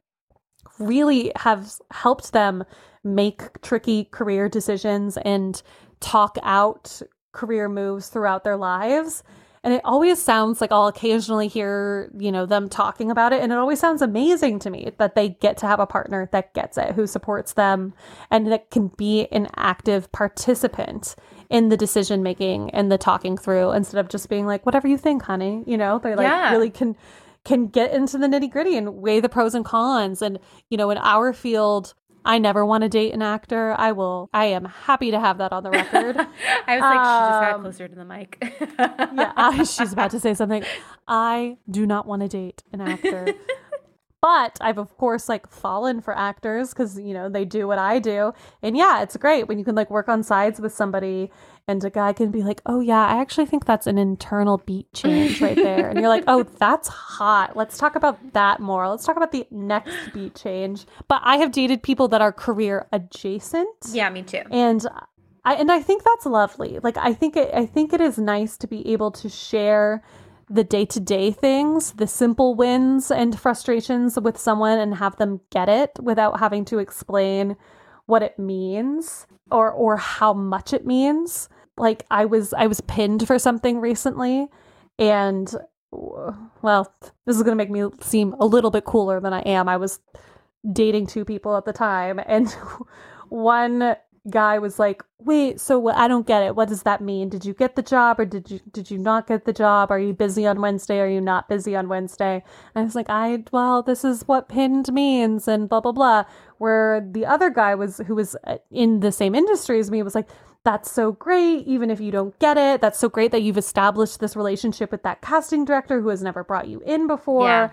really have helped them make tricky career decisions and talk out career moves throughout their lives. And it always sounds like I'll occasionally hear, you know, them talking about it. And it always sounds amazing to me that they get to have a partner that gets it, who supports them, and that can be an active participant in the decision making and the talking through instead of just being like, whatever you think, honey. You know, they like Yeah. really can can get into the nitty gritty and weigh the pros and cons. And, you know, in our field, I never want to date an actor. I will I am happy to have that on the record. [laughs] I was like, she just got Um, closer to the mic. [laughs] yeah, I, she's about to say something. I do not want to date an actor. [laughs] But I've of course like fallen for actors because you know they do what I do, and yeah, it's great when you can like work on sides with somebody, and a guy can be like, "Oh yeah, I actually think that's an internal beat change right there," and you're like, "Oh, [laughs] that's hot. Let's talk about that more. Let's talk about the next beat change." But I have dated people that are career adjacent, yeah, me too. and I and I think that's lovely. Like I think it I think it is nice to be able to share the day-to-day things, the simple wins and frustrations with someone and have them get it without having to explain what it means or or how much it means. Like I was I was pinned for something recently and well, this is going to make me seem a little bit cooler than I am. I was dating two people at the time and [laughs] one guy was like, "Wait, so what, I don't get it. What does that mean? Did you get the job or did you did you not get the job? Are you busy on Wednesday? Are you not busy on Wednesday?" And I was like, "I well, this is what pinned means and blah blah blah." Where the other guy was who was uh, in the same industry as me was like, "That's so great even if you don't get it. That's so great that you've established this relationship with that casting director who has never brought you in before." Yeah.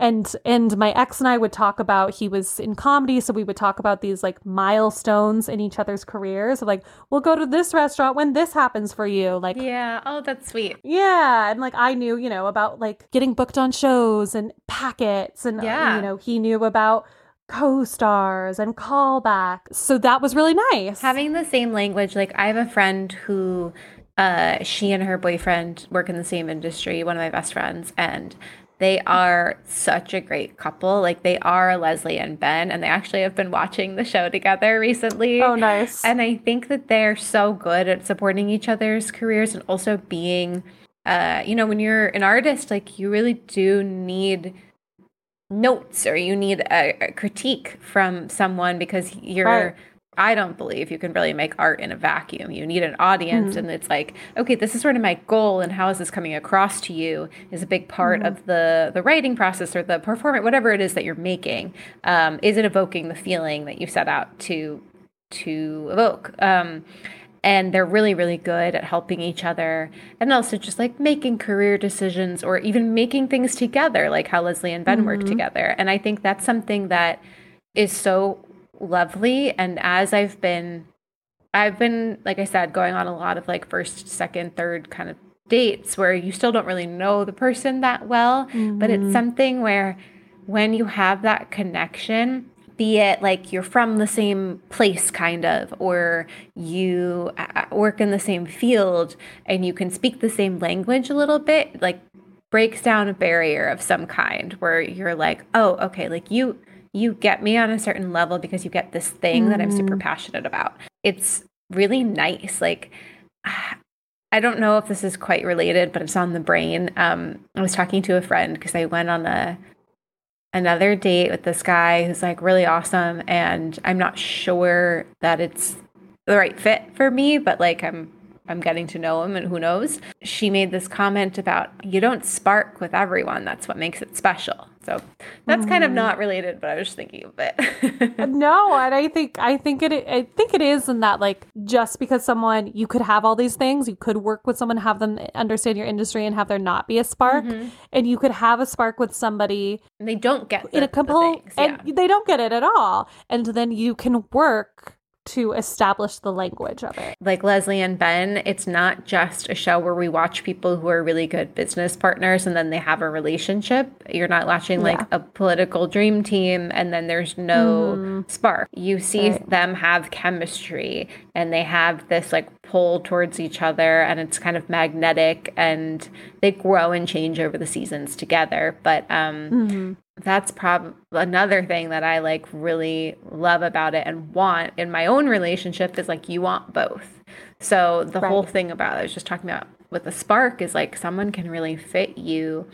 and and my ex and I would talk about he was in comedy so we would talk about these like milestones in each other's careers of like we'll go to this restaurant when this happens for you like Yeah. Oh, that's sweet. yeah and like I knew you know about like getting booked on shows and packets and uh, Yeah. you know he knew about co-stars and callbacks so that was really nice Having the same language, like I have a friend who uh she and her boyfriend work in the same industry, one of my best friends, and they are such a great couple. Like they are Leslie and Ben, and they actually have been watching the show together recently. oh nice And I think that they're so good at supporting each other's careers and also being, uh, you know, when you're an artist, like you really do need notes or you need a, a critique from someone because you're. Right. I don't believe you can really make art in a vacuum. You need an audience, and it's like, okay, this is sort of my goal, and how is this coming across to you is a big part of the the writing process or the performance, whatever it is that you're making. Um, is it evoking the feeling that you set out to to evoke. Um, and they're really, really good at helping each other and also just like making career decisions or even making things together, like how Leslie and Ben work mm-hmm. together. And I think that's something that is so lovely. And as I've been, I've been, like I said, going on a lot of like first, second, third kind of dates where you still don't really know the person that well, but it's mm-hmm. something where when you have that connection, be it like you're from the same place kind of or you uh, work in the same field and you can speak the same language a little bit like breaks down a barrier of some kind where you're like oh okay like you you get me on a certain level because you get this thing that i'm super passionate about it's really nice like [sighs] I don't know if this is quite related, but it's on the brain. Um, I was talking to a friend because I went on a another date with this guy who's like really awesome, and I'm not sure that it's the right fit for me, but like I'm I'm getting to know him and who knows. She made this comment about you don't spark with everyone. That's what makes it special. So that's mm. kind of mm. not related, but I was just thinking of it. [laughs] no, and I think I think it I think it is in that like just because someone you could have all these things, you could work with someone, have them understand your industry and have there not be a spark. Mm-hmm. And you could have a spark with somebody and they don't get the, in a couple yeah. and they don't get it at all. And then you can work to establish the language of it. Like Leslie and Ben, it's not just a show where we watch people who are really good business partners and then they have a relationship. You're not watching like yeah. a political dream team and then there's no mm. spark. You see right. them have chemistry and they have this like pull towards each other and it's kind of magnetic and they grow and change over the seasons together. But um mm-hmm that's prob another thing that I like really love about it and want in my own relationship is like you want both. So the right. whole thing about I was just talking about with the spark is like someone can really fit you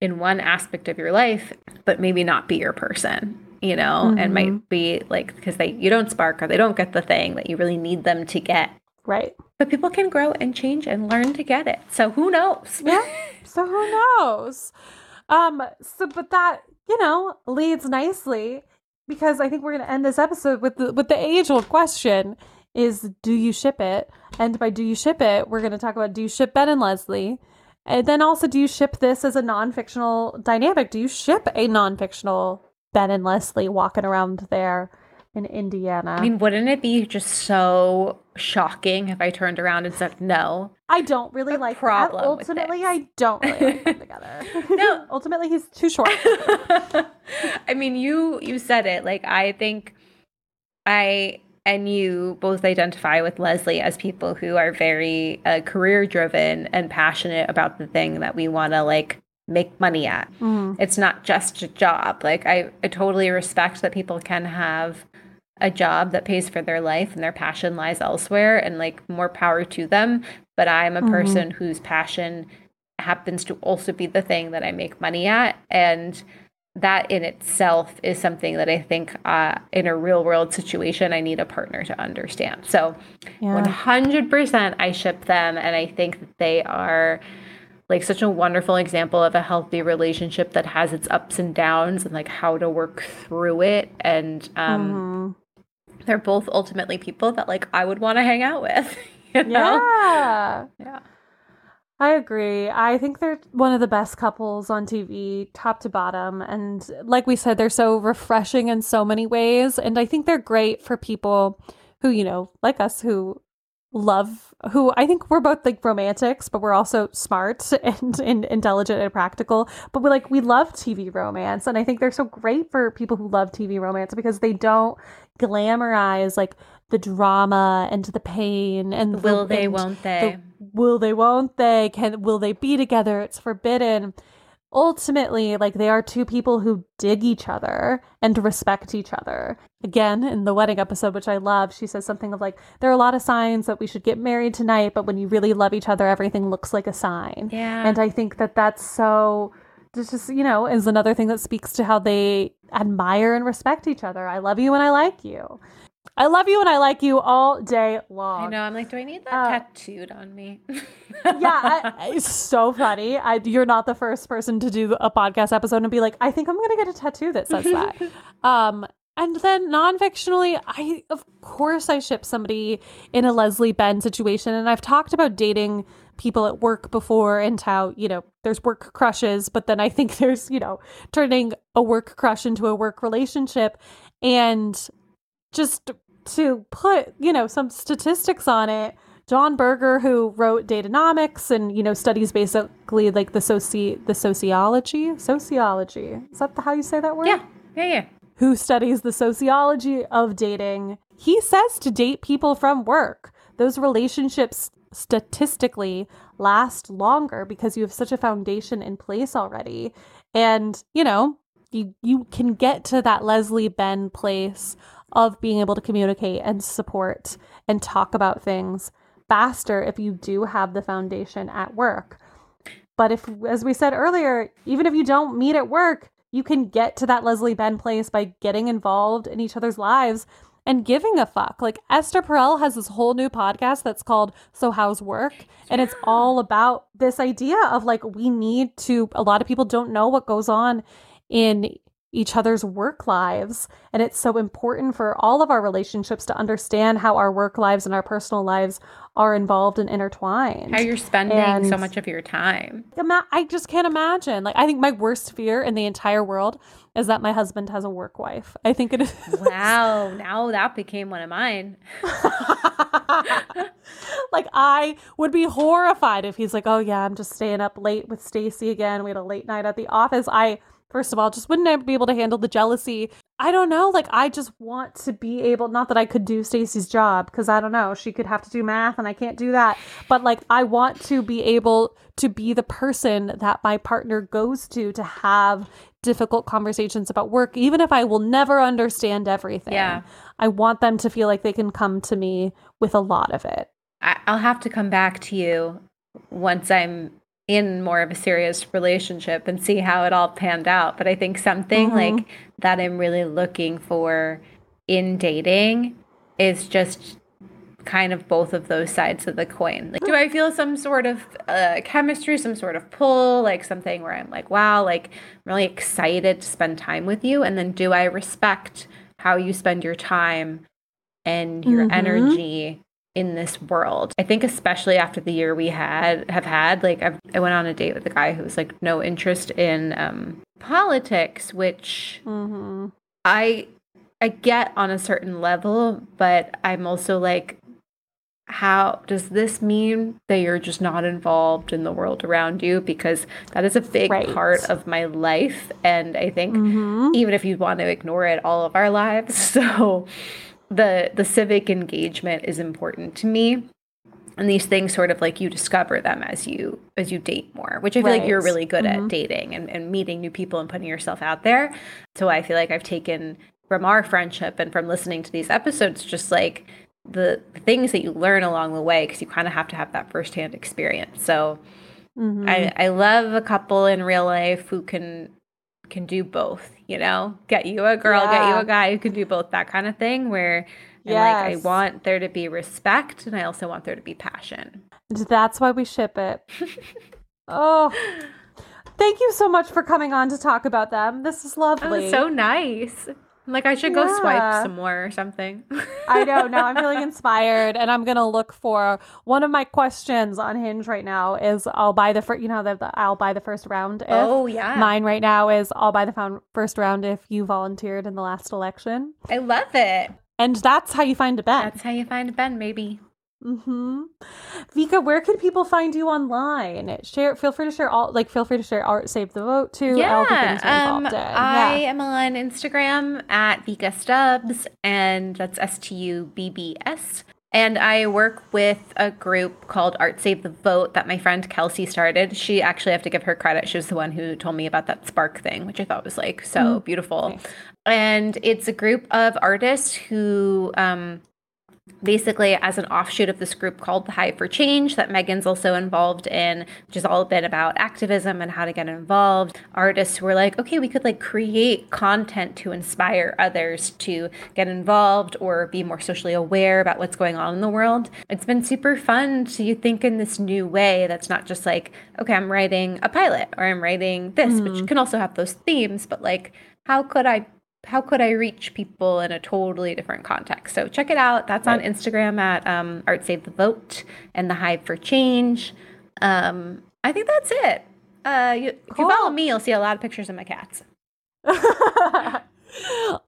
in one aspect of your life, but maybe not be your person, you know, mm-hmm. and might mm-hmm. be like because they you don't spark or they don't get the thing that you really need them to get. Right. But people can grow and change and learn to get it. So who knows? Yeah. so who knows? Um, so but that you know, leads nicely because I think we're going to end this episode with the with the age old question is do you ship it? And by do you ship it, we're going to talk about do you ship Ben and Leslie? And then also do you ship this as a non-fictional dynamic? Do you ship a non-fictional Ben and Leslie walking around there in Indiana? I mean, wouldn't it be just so shocking if I turned around and said no? I don't really like problem. That. Ultimately, I don't really like [laughs] them together. [laughs] no, ultimately, he's too short. [laughs] I mean, you you said it. Like, I think I and you both identify with Leslie as people who are very uh, career driven and passionate about the thing that we want to like make money at. Mm. It's not just a job. Like I, I totally respect that people can have a job that pays for their life and their passion lies elsewhere and like more power to them. But i'm a mm-hmm. person whose passion happens to also be the thing that i make money at. And that in itself is something that i think uh, in a real world situation i need a partner to understand. So yeah. 100% i ship them. And i think that they are like such a wonderful example of a healthy relationship that has its ups and downs and like how to work through it. And um mm-hmm they're both ultimately people that like I would want to hang out with. [laughs] You know? Yeah. Yeah. I agree. I think they're one of the best couples on TV, top to bottom. And like we said, they're so refreshing in so many ways. And I think they're great for people who, you know, like us, who love, who I think we're both like romantics, but we're also smart [laughs] and, and intelligent and practical. But we like, we love TV romance. And I think they're so great for people who love TV romance because they don't glamorize like the drama and the pain and will the, they and won't they? the, will they won't they? Can will they be together? It's forbidden. Ultimately like they are two people who dig each other and respect each other. Again in the wedding episode which i love she says something of like there are a lot of signs that we should get married tonight but when you really love each other everything looks like a sign. Yeah. And i think that that's so this just you know is another thing that speaks to how they admire and respect each other. I love you and i like you. I love you and i like you all day long. i know i'm like do i need that uh, tattooed on me? [laughs] Yeah I, it's so funny. I, you're not the first person to do a podcast episode and be like i think i'm gonna get a tattoo that says that. [laughs] Um and then non-fictionally, I of course I ship somebody in a Leslie Ben situation. And I've talked about dating people at work before and how, you know, there's work crushes, but then I think [laughs] there's, you know, turning a work crush into a work relationship. And just to put, you know, some statistics on it, Jon Birger, who wrote Date-onomics and you know studies basically like the soci the sociology sociology is that the, how you say that word? Yeah, yeah, yeah. Who studies the sociology of dating? He says to date people from work. Those relationships statistically last longer because you have such a foundation in place already. And, you know, you you can get to that Leslie Ben place of being able to communicate and support and talk about things faster if you do have the foundation at work. But if as we said earlier, even if you don't meet at work, you can get to that Leslie Ben place by getting involved in each other's lives and giving a fuck. Like Esther Perel has this whole new podcast that's called So How's Work? And it's all about this idea of like we need to a lot of people don't know what goes on in each other's work lives. And it's so important for all of our relationships to understand how our work lives and our personal lives are involved and intertwined. How you're spending and so much of your time. I just can't imagine. Like, I think my worst fear in the entire world is that my husband has a work wife. I think it is. Wow. [laughs] Now that became one of mine. [laughs] like, I would be horrified if he's like, oh, yeah, I'm just staying up late with Stacy again. We had a late night at the office. I, First of all, just wouldn't be able to handle the jealousy? I don't know. Like, I just want to be able, not that I could do Stacy's job, because I don't know. She could have to do math and I can't do that. But like, I want to be able to be the person that my partner goes to to have difficult conversations about work, even if I will never understand everything. Yeah. I want them to feel like they can come to me with a lot of it. I'll have to come back to you once I'm in more of a serious relationship and see how it all panned out. But I think something mm-hmm. like that I'm really looking for in dating is just kind of both of those sides of the coin. Like, do I feel some sort of uh, chemistry, some sort of pull, like something where I'm like, wow, like I'm really excited to spend time with you? And then do I respect how you spend your time and your mm-hmm. energy in this world. I think especially after the year we had have had, like I've, i went on a date with a guy who was like no interest in um, politics, which mm-hmm. I I get on a certain level, but I'm also like, how does this mean that you're just not involved in the world around you? Because that is a big right. part of my life, and I think mm-hmm. even if you want to ignore it, all of our lives. [laughs] So the the civic engagement is important to me and these things sort of like you discover them as you as you date more which i feel right. like you're really good mm-hmm. at dating and, and meeting new people and putting yourself out there so i feel like i've taken from our friendship and from listening to these episodes just like the things that you learn along the way because you kind of have to have that firsthand experience so mm-hmm. I, I love a couple in real life who can can do both, you know? Get you a girl, yeah. get you a guy who can do both that kind of thing where yes. like I want there to be respect and I also want there to be passion. That's why we ship it. [laughs] oh. Thank you so much for coming on to talk about them. This is lovely. Oh, so nice. Like I should yeah. go swipe some more or something. [laughs] I know. Now I'm feeling inspired, and I'm gonna look for one of my questions on Hinge right now. Is I'll buy the first. You know the, the, I'll buy the first round. If. Oh yeah. Mine right now is I'll buy the found- first round if you volunteered in the last election. I love it. And that's how you find a Ben. That's how you find a Ben, maybe. Mm-hmm. Vika, where can people find you online? Share. Feel free to share all. Like, feel free to share art, save the vote too. Yeah. um, I yeah. am on Instagram at Vika Stubbs, and that's S T U B B S. And I work with a group called Art Save the Vote that my friend Kelsey started. She actually I have to give her credit. She was the one who told me about that spark thing, which I thought was like so mm beautiful. Nice. And it's a group of artists who um, basically as an offshoot of this group called the Hive for Change that Megan's also involved in, which is all been about activism and how to get involved. Artists were like, okay, we could like create content to inspire others to get involved or be more socially aware about what's going on in the world. It's been super fun to think in this new way that's not just like, okay, I'm writing a pilot or I'm writing this, mm-hmm. which can also have those themes, but like, how could I how could I reach people in a totally different context? So check it out. That's right. on Instagram at um, Art Save the Vote and the Hive for Change. Um, I think that's it. Uh, you, cool. If you follow me, you'll see a lot of pictures of my cats. [laughs]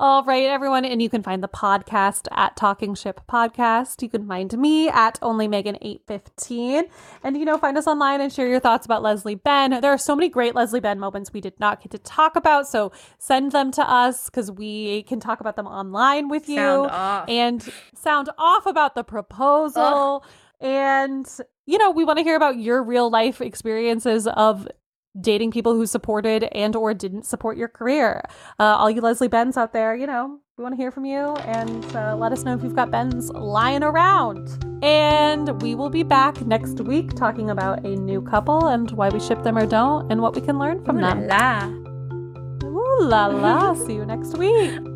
All right, everyone. And you can find the podcast at Talking Ship Podcast. You can find me at Only Megan 815 And, you know, find us online and share your thoughts about Leslie Ben. There are so many great Leslie Ben moments we did not get to talk about. So send them to us because we can talk about them online with you sound and sound off about the proposal. Ugh. And, you know, we want to hear about your real life experiences of dating people who supported and or didn't support your career. Uh, all you Leslie Benns out there, you know, we want to hear from you and uh, let us know if you've got Benns lying around. And we will be back next week talking about a new couple and why we ship them or don't and what we can learn from Ooh them. La la. Ooh la la. [laughs] See you next week.